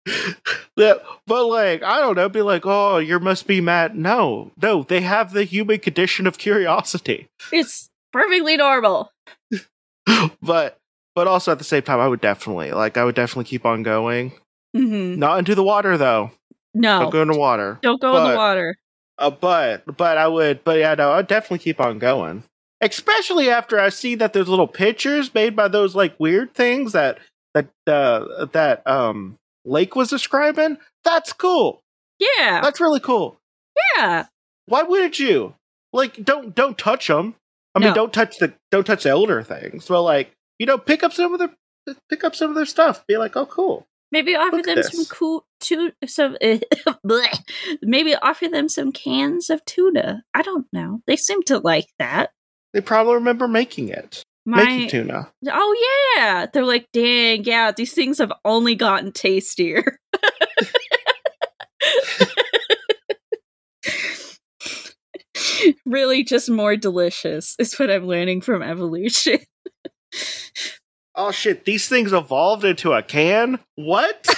That- but like, I don't know, be like, oh, you must be mad. No, no, they have the human condition of curiosity. It's perfectly normal. but but also at the same time, I would definitely like, I would definitely keep on going. hmm Not into the water though. No, Don't go into water. don't go in the water. Uh, but but I would, but yeah, no, I'd definitely keep on going. especially after I see that there's little pictures made by those like weird things that that uh, that um Lake was describing. That's cool. Yeah. That's really cool. yeah. Why wouldn't you? Like, don't don't touch them. I mean, don't touch the don't touch the older things. But like, you know, pick up some of their pick up some of their stuff. Be like, oh, cool. Maybe offer Look them some cool tuna. some eh, bleh. maybe offer them some cans of tuna. I don't know. They seem to like that. They probably remember making it, My making tuna. Oh yeah. They're like, "Dang, yeah, these things have only gotten tastier." really just more delicious is what I'm learning from evolution. Oh shit! These things evolved into a can. What?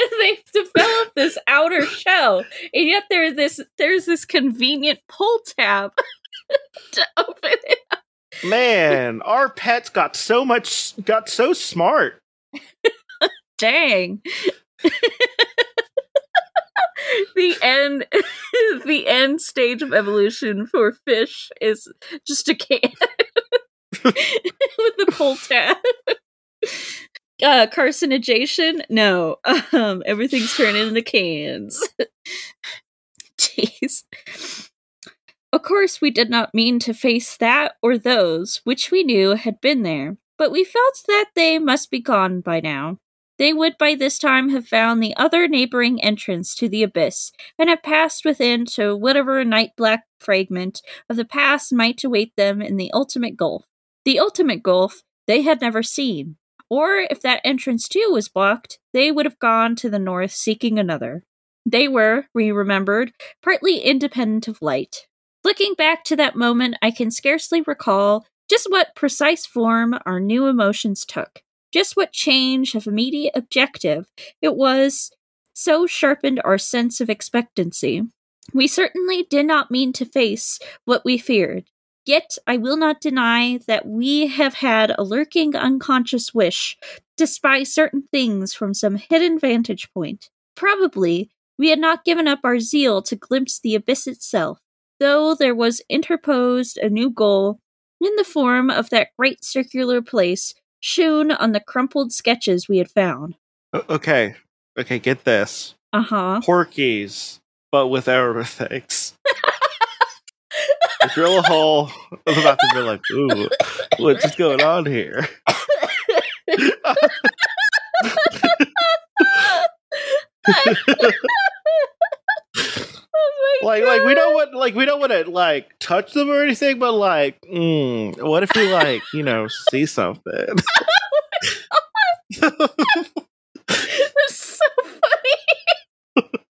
they've developed this outer shell and yet there's this there's this convenient pull tab to open it Man, our pets got so much, got so smart. dang the end the end stage of evolution for fish is just a can with the pull tab. Uh carcinogation no. Um everything's turning into cans. Jeez. Of course we did not mean to face that or those which we knew had been there but we felt that they must be gone by now. They would by this time have found the other neighboring entrance to the abyss and have passed within to whatever night black fragment of the past might await them in the ultimate gulf. The ultimate gulf they had never seen. Or if that entrance too was blocked, they would have gone to the north seeking another. They were, we remembered, partly independent of light. Looking back to that moment, I can scarcely recall just what precise form our new emotions took just what change of immediate objective it was so sharpened our sense of expectancy. We certainly did not mean to face what we feared. Yet I will not deny that we have had a lurking unconscious wish to spy certain things from some hidden vantage point. Probably we had not given up our zeal to glimpse the abyss itself, though there was interposed a new goal in the form of that great circular place shown on the crumpled sketches we had found. Okay, okay, get this. Uh huh. Porkies, but with aerobatics. drill a hole. I was about to be like, ooh, what's going on here? like, like we don't want, like we don't want to like touch them or anything, but like, mm, what if we like, you know, see something? That's so funny.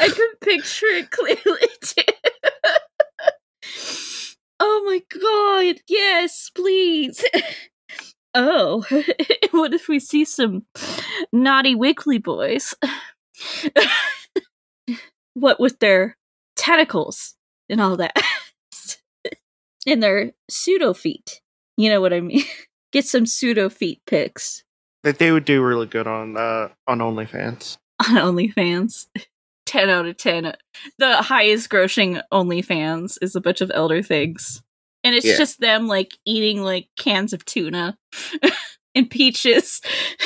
I can picture it clearly too. Oh my god, yes, please. Oh, what if we see some naughty wiggly boys? what with their tentacles and all that? and their pseudo feet. You know what I mean? Get some pseudo feet pics that they would do really good on uh on OnlyFans. on OnlyFans. 10 out of 10. The highest grossing OnlyFans is a bunch of elder things. And it's Yeah. just them like eating like cans of tuna and peaches,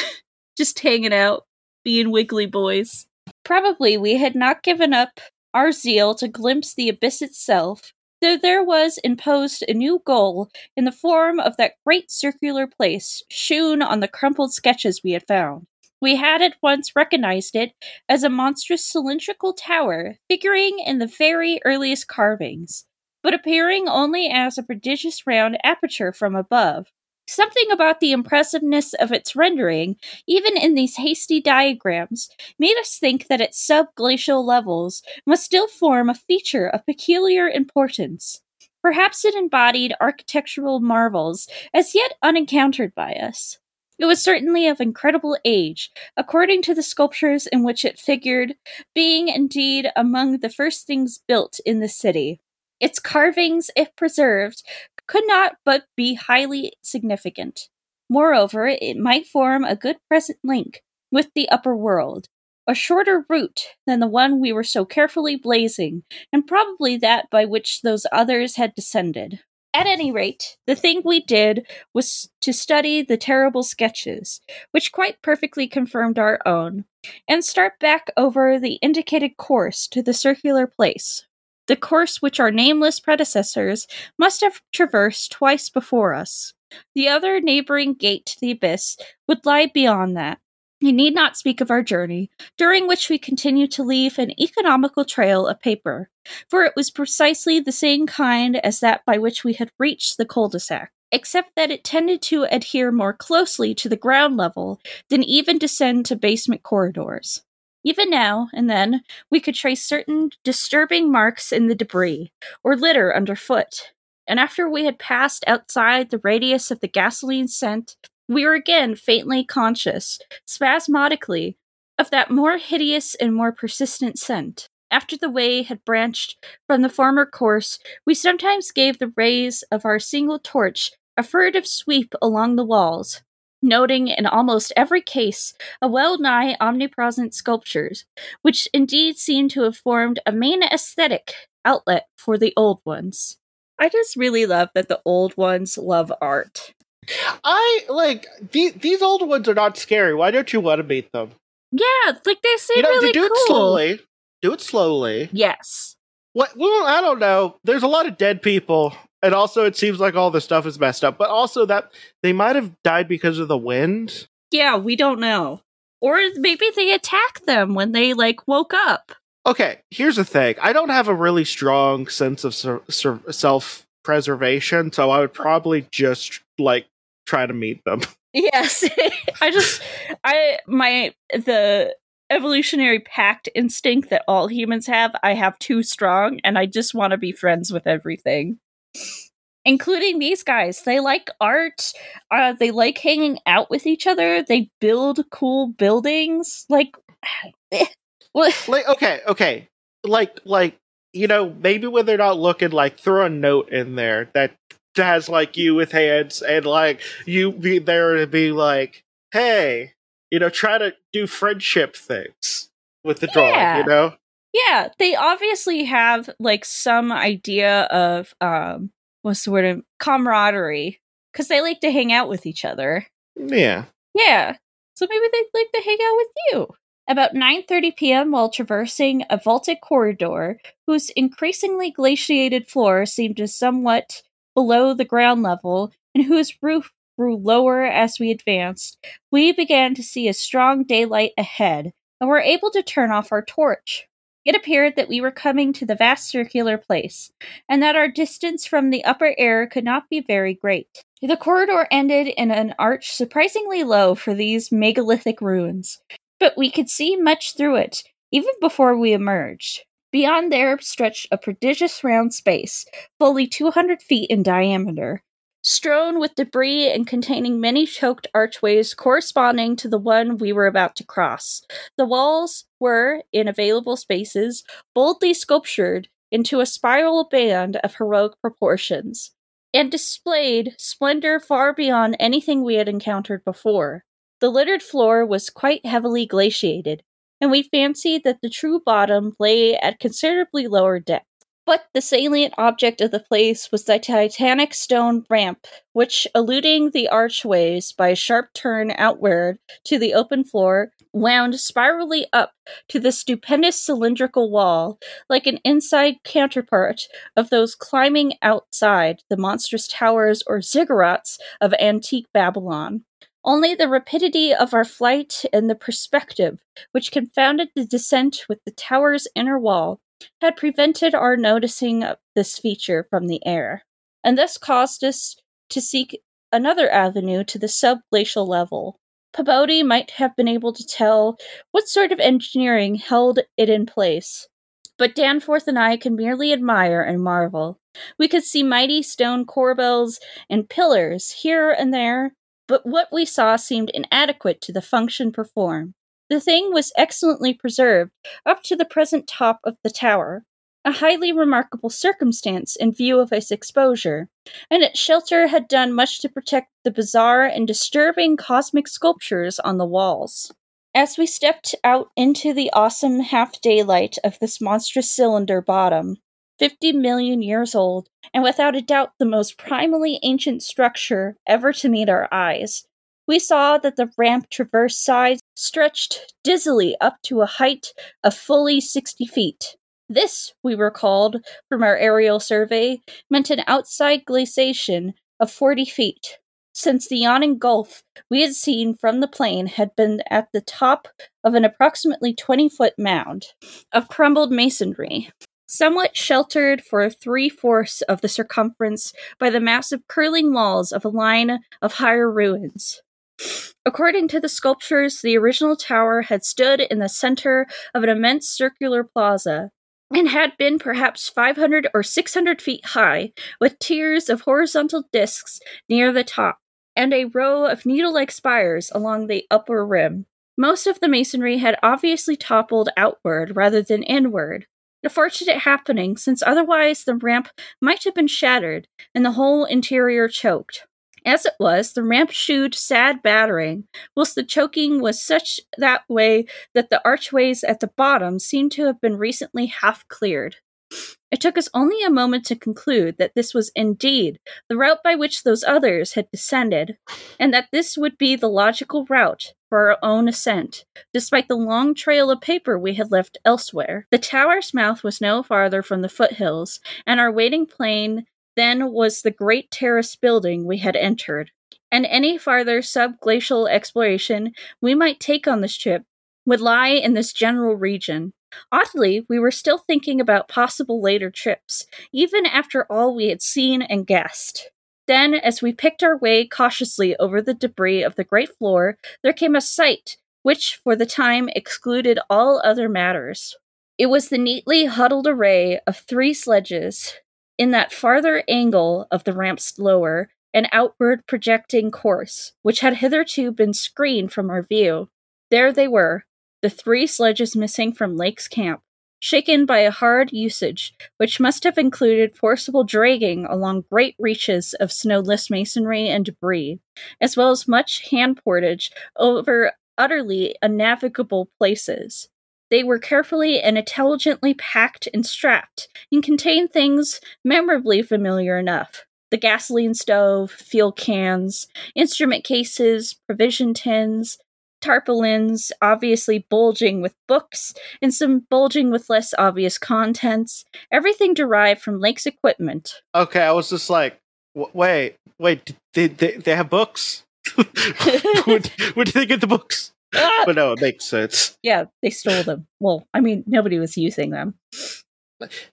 just hanging out, being wiggly boys. Probably we had not given up our zeal to glimpse the abyss itself, though there was imposed a new goal in the form of that great circular place shewn on the crumpled sketches we had found. We had at once recognized it as a monstrous cylindrical tower figuring in the very earliest carvings, but appearing only as a prodigious round aperture from above. Something about the impressiveness of its rendering, even in these hasty diagrams, made us think that its subglacial levels must still form a feature of peculiar importance. Perhaps it embodied architectural marvels as yet unencountered by us. It was certainly of incredible age, according to the sculptures in which it figured, being indeed among the first things built in the city. Its carvings, if preserved, could not but be highly significant. Moreover, it might form a good present link with the upper world, a shorter route than the one we were so carefully blazing, and probably that by which those others had descended. At any rate, the thing we did was to study the terrible sketches, which quite perfectly confirmed our own, and start back over the indicated course to the circular place, the course which our nameless predecessors must have traversed twice before us. The other neighboring gate to the abyss would lie beyond that. You need not speak of our journey, during which we continued to leave an economical trail of paper, for it was precisely the same kind as that by which we had reached the cul-de-sac, except that it tended to adhere more closely to the ground level than even descend to basement corridors. Even now and then, we could trace certain disturbing marks in the debris, or litter underfoot, and after we had passed outside the radius of the gasoline scent, we were again faintly conscious, spasmodically, of that more hideous and more persistent scent. After the way had branched from the former course, we sometimes gave the rays of our single torch a furtive sweep along the walls, noting in almost every case a well nigh omnipresent sculptures, which indeed seemed to have formed a main aesthetic outlet for the old ones. I just really love that the old ones love art. I like these. These old ones are not scary. Why don't you want to meet them? Yeah, like they seem you know, really do it slowly. Do it slowly. Yes. What? Well, I don't know. There's a lot of dead people, and also it seems like all the stuff is messed up. But also that they might have died because of the wind. Yeah, we don't know. Or maybe they attacked them when they like woke up. Okay, here's the thing. I don't have a really strong sense of sur- sur- self preservation, so I would probably just like try to meet them. Yes. I just I my the evolutionary pact instinct that all humans have, I have too strong and I just want to be friends with everything. Including these guys. They like art. Uh they like hanging out with each other. They build cool buildings. Like what like, okay, okay, like, like you know, maybe when they're not looking, like, throw a note in there that has like you with hands and like you be there to be like, hey, you know, try to do friendship things with the drawing, you know? Yeah, they obviously have like some idea of um what's the word of camaraderie because they like to hang out with each other. Yeah. Yeah, so maybe they'd like to hang out with you. About 9:30 p.m. while traversing a vaulted corridor whose increasingly glaciated floor seemed to somewhat below the ground level and whose roof grew lower as we advanced, we began to see a strong daylight ahead and were able to turn off our torch. It appeared that we were coming to the vast circular place, and that our distance from the upper air could not be very great. The corridor ended in an arch surprisingly low for these megalithic ruins, but we could see much through it, even before we emerged. Beyond there stretched a prodigious round space, fully 200 feet in diameter, strewn with debris and containing many choked archways corresponding to the one we were about to cross. The walls were, in available spaces, boldly sculptured into a spiral band of heroic proportions, and displayed splendor far beyond anything we had encountered before. The littered floor was quite heavily glaciated, and we fancied that the true bottom lay at considerably lower depth. But the salient object of the place was the titanic stone ramp, which, eluding the archways by a sharp turn outward to the open floor, wound spirally up to the stupendous cylindrical wall, like an inside counterpart of those climbing outside the monstrous towers or ziggurats of antique Babylon. Only the rapidity of our flight and the perspective, which confounded the descent with the tower's inner wall, had prevented our noticing this feature from the air, and thus caused us to seek another avenue to the subglacial level. Pabodie might have been able to tell what sort of engineering held it in place, but Danforth and I can merely admire and marvel. We could see mighty stone corbels and pillars here and there, but what we saw seemed inadequate to the function performed. The thing was excellently preserved up to the present top of the tower, a highly remarkable circumstance in view of its exposure, and its shelter had done much to protect the bizarre and disturbing cosmic sculptures on the walls. As we stepped out into the awesome half daylight of this monstrous cylinder bottom, 50 million years old, and without a doubt the most primally ancient structure ever to meet our eyes, we saw that the ramp traversed sides stretched dizzily up to a height of fully 60 feet. This, we recalled from our aerial survey, meant an outside glaciation of 40 feet, since the yawning gulf we had seen from the plane had been at the top of an approximately 20 foot mound of crumbled masonry, somewhat sheltered for three fourths of the circumference by the massive curling walls of a line of higher ruins. According to the sculptures, the original tower had stood in the center of an immense circular plaza and had been perhaps 500 or 600 feet high, with tiers of horizontal discs near the top, and a row of needle like spires along the upper rim. Most of the masonry had obviously toppled outward rather than inward. A fortunate happening, since otherwise the ramp might have been shattered and the whole interior choked. As it was, the ramp shewed sad battering, whilst the choking was such that way that the archways at the bottom seemed to have been recently half cleared. It took us only a moment to conclude that this was indeed the route by which those others had descended, and that this would be the logical route for our own ascent, despite the long trail of paper we had left elsewhere. The tower's mouth was no farther from the foothills, and our waiting plane then was the great terrace building we had entered, and any farther subglacial exploration we might take on this trip would lie in this general region. Oddly, we were still thinking about possible later trips, even after all we had seen and guessed. Then, as we picked our way cautiously over the debris of the great floor, there came a sight which, for the time, excluded all other matters. It was the neatly huddled array of three sledges, in that farther angle of the ramp's lower and outward projecting course, which had hitherto been screened from our view. There they were, the three sledges missing from Lake's camp, shaken by a hard usage which must have included forcible dragging along great reaches of snowless masonry and debris, as well as much hand portage over utterly unnavigable places. They were carefully and intelligently packed and strapped, and contained things memorably familiar enough the gasoline stove, fuel cans, instrument cases, provision tins, tarpaulins, obviously bulging with books, and some bulging with less obvious contents. Everything derived from Lake's equipment. Okay, I was just like, wait, wait, they, they, they have books? where, where did they get the books? Ah! but no, it makes sense. Yeah, they stole them. Well, I mean, nobody was using them.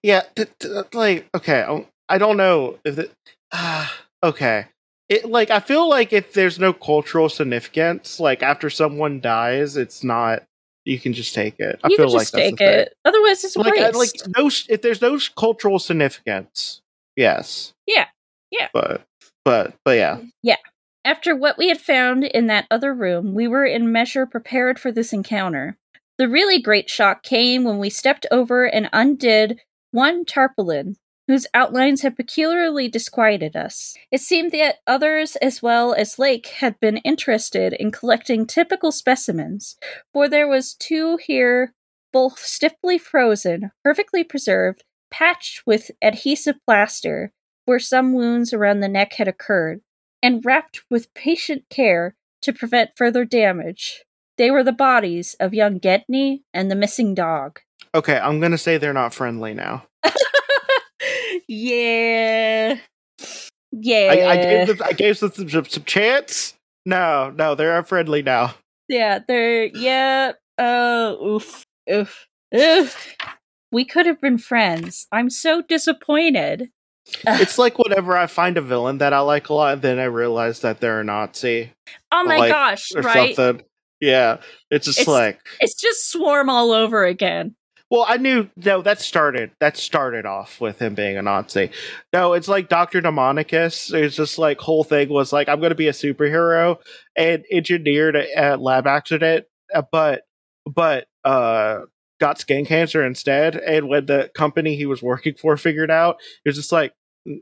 Yeah, t- t- like okay, I don't know if it. Uh, okay, it like I feel like if there's no cultural significance, like after someone dies, it's not. You can just take it. I you feel like take it. Otherwise, it's like waste. like no. If there's no cultural significance, yes. Yeah. Yeah. But but but yeah. Yeah. After what we had found in that other room, we were in measure prepared for this encounter. The really great shock came when we stepped over and undid one tarpaulin, whose outlines had peculiarly disquieted us. It seemed that others, as well as Lake, had been interested in collecting typical specimens, for there was two here, both stiffly frozen, perfectly preserved, patched with adhesive plaster, where some wounds around the neck had occurred, and wrapped with patient care to prevent further damage. They were the bodies of young Gedney and the missing dog. Okay, I'm gonna say they're not friendly now. yeah. Yeah. I, I, gave them, I gave them some, some, some chance. No, no, they're unfriendly now. Yeah, they're yeah. Uh, oof, oof, oof. We could have been friends. I'm so disappointed it's like whenever I find a villain that I like a lot, then I realize that they're a Nazi. Oh my like, gosh! Or right? something. Yeah, it's just it's, like it's just swarm all over again. Well, I knew no. That started. That started off with him being a Nazi. No, it's like Doctor Demonicus. It's just like whole thing was like I'm going to be a superhero and engineered a, a lab accident, uh, but but uh got skin cancer instead. And when the company he was working for figured out, it was just like,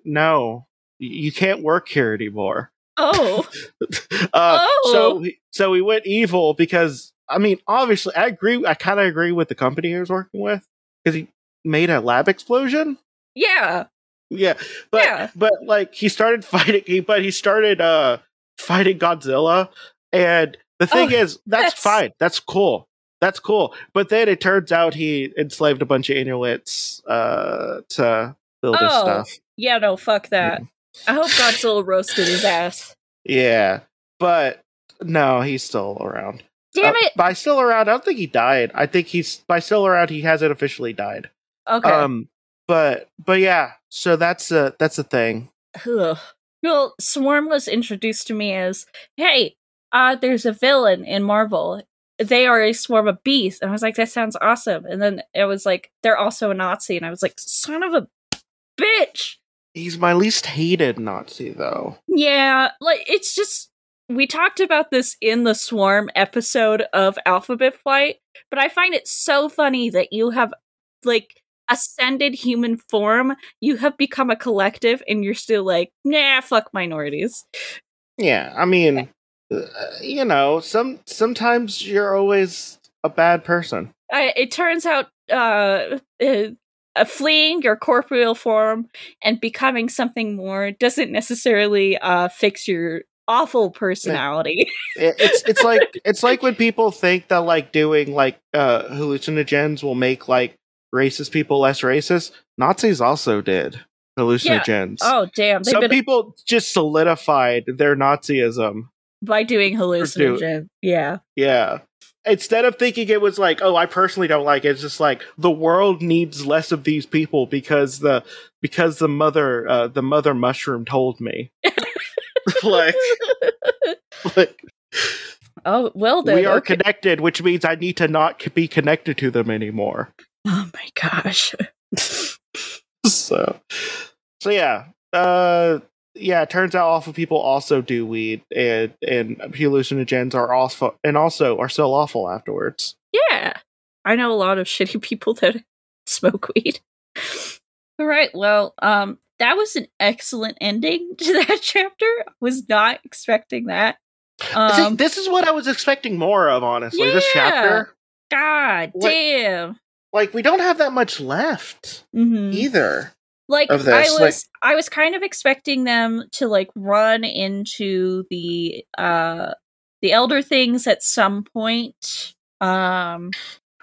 no, you can't work here anymore. Oh, uh, oh. so so he went evil because I mean, obviously, I agree. I kind of agree with the company he was working with because he made a lab explosion. Yeah. Yeah, but Yeah. but like he started fighting. He but he started uh fighting Godzilla, and the thing Oh, is, that's, that's- fine. That's cool. That's cool. But then it turns out he enslaved a bunch of Inuits uh to build his Oh. stuff. Yeah, no, fuck that. I hope Godzilla roasted his ass. Yeah, but no, he's still around. Damn Uh, it. by still around, I don't think he died. I think he's by still around. He hasn't officially died. Okay. Um, but but yeah, so that's a that's a thing. Ugh. Well, Swarm was introduced to me as, hey, uh, there's a villain in Marvel. They are a swarm of beasts. And I was like, that sounds awesome. And then it was like, they're also a Nazi. And I was like, son of a bitch. He's my least hated Nazi though. Yeah, like it's just we talked about this in the Swarm episode of Alphabet Flight, but I find it so funny that you have like ascended human form, you have become a collective and you're still like, nah, fuck minorities. Yeah, I mean, uh, you know, some sometimes you're always a bad person. I, it turns out uh, uh uh, fleeing your corporeal form and becoming something more doesn't necessarily uh fix your awful personality. It, it's it's like it's like when people think that like doing like uh hallucinogens will make like racist people less racist. Nazis also did hallucinogens. oh damn, Some been people just solidified their Nazism. by doing hallucinogen. Yeah. Yeah. Instead of thinking it was like, oh, I personally don't like it, it's just like the world needs less of these people because the because the mother uh, the mother mushroom told me. like, like oh well then. we are okay. connected, which means I need to not be connected to them anymore. oh my gosh. So, so yeah, uh, yeah. It turns out awful people also do weed, and and hallucinogens are awful, and also are still awful afterwards. Yeah. I know a lot of shitty people that smoke weed. All right. Well, um that was an excellent ending to that chapter. I was not expecting that. See, Um this is what I was expecting more of, honestly. This chapter, god what- damn. like, we don't have that much left Mhm. either. like I was like- I was kind of expecting them to like run into the uh the elder things at some point um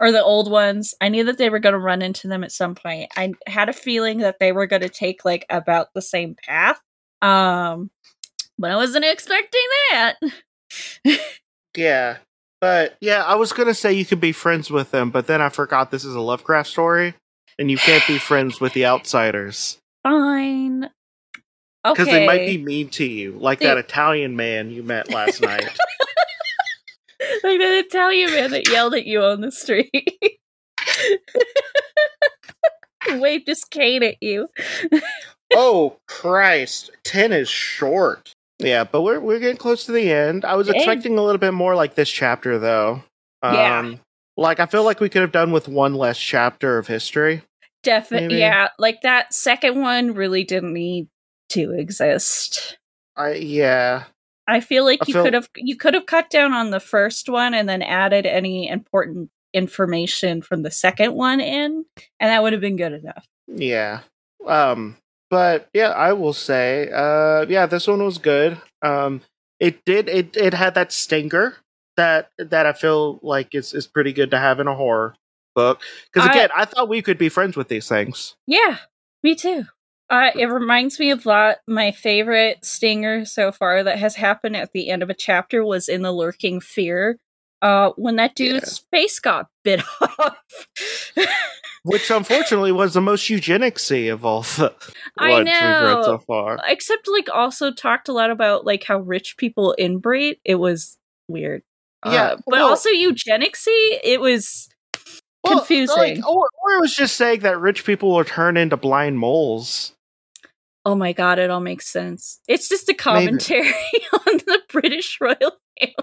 or the old ones. I knew that they were going to run into them at some point. I had a feeling that they were going to take like about the same path. Um but I wasn't expecting that. Yeah, but yeah, I was gonna say you could be friends with them, but then I forgot this is a Lovecraft story, and you can't be friends with the outsiders Fine. Okay. because they might be mean to you, like They- that Italian man you met last night. like that Italian man that yelled at you on the street. Waved his cane at you. oh Christ, ten is short. Yeah, but we're we're getting close to the end. I was Dang. expecting a little bit more like this chapter though. Um, Yeah. Like I feel like we could have done with one less chapter of history. Definitely, yeah. Like that second one really didn't need to exist. I yeah. I feel like I you feel- could have you could have cut down on the first one and then added any important information from the second one in, and that would have been good enough. Yeah. Um but yeah, I will say uh yeah, this one was good. Um it did it it had that stinger that that I feel like is is pretty good to have in a horror book I- again, I thought we could be friends with these things. Yeah, me too. Uh, it reminds me of lot. My favorite stinger so far that has happened at the end of a chapter was in the Lurking Fear. Uh, when that dude's face got bit off. Which unfortunately was the most eugenicsy of all the I ones we've read know. so far. Except, like, also talked a lot about like how rich people inbreed. It was weird. Yeah, Uh, but well- also eugenicsy. It was Well, confusing. like, or, or it was just saying that rich people will turn into blind moles. Oh my god, it all makes sense. It's just a commentary on the British royal family.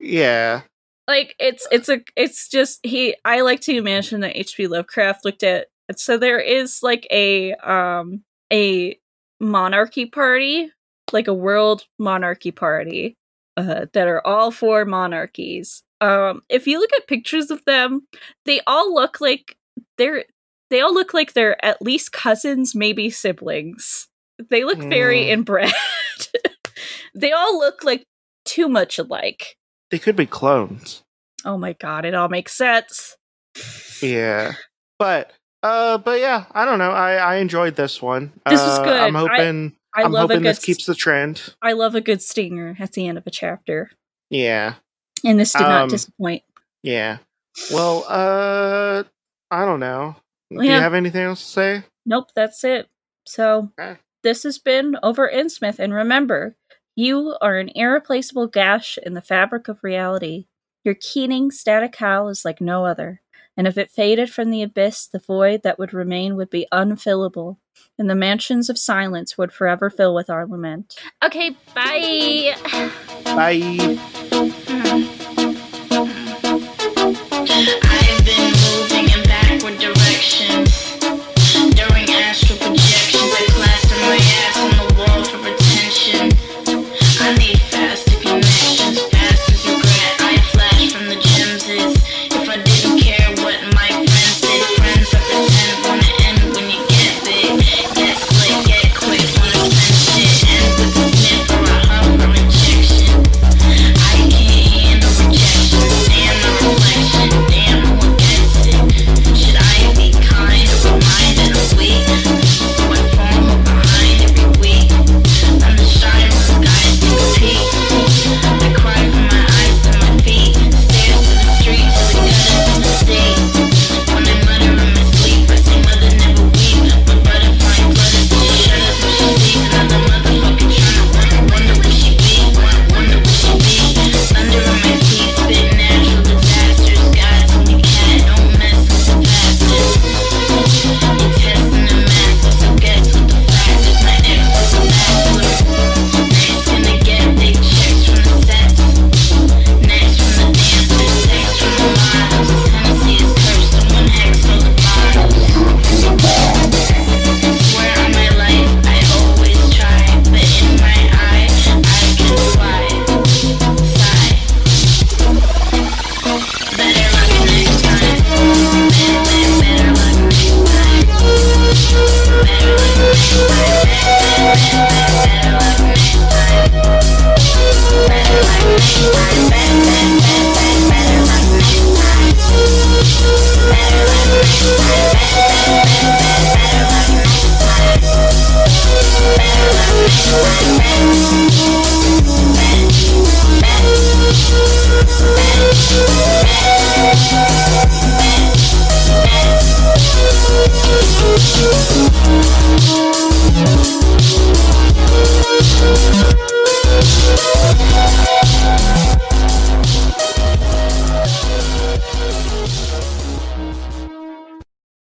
Yeah. like it's it's a it's just he i like to imagine that hp lovecraft looked at so there is like a um a monarchy party like a world monarchy party uh that are all four monarchies Um, if you look at pictures of them, they all look like they're they all look like they're at least cousins, maybe siblings. They look very Mm. inbred. they all look like too much alike. They could be clones. Oh my god, it all makes sense. Yeah. But uh but yeah, I don't know. I I enjoyed this one. This was Uh, good. I'm hoping I I am love hoping this keeps the trend. I love a good stinger at the end of a chapter. Yeah. And this did not Um, disappoint. Yeah. Well, uh I don't know. Do Yeah. you have anything else to say? Nope, that's it. So Okay. this has been over Innsmouth, and remember, you are an irreplaceable gash in the fabric of reality. Your keening static howl is like no other, and if it faded from the abyss, the void that would remain would be unfillable, and the mansions of silence would forever fill with our lament. Okay, bye. Bye.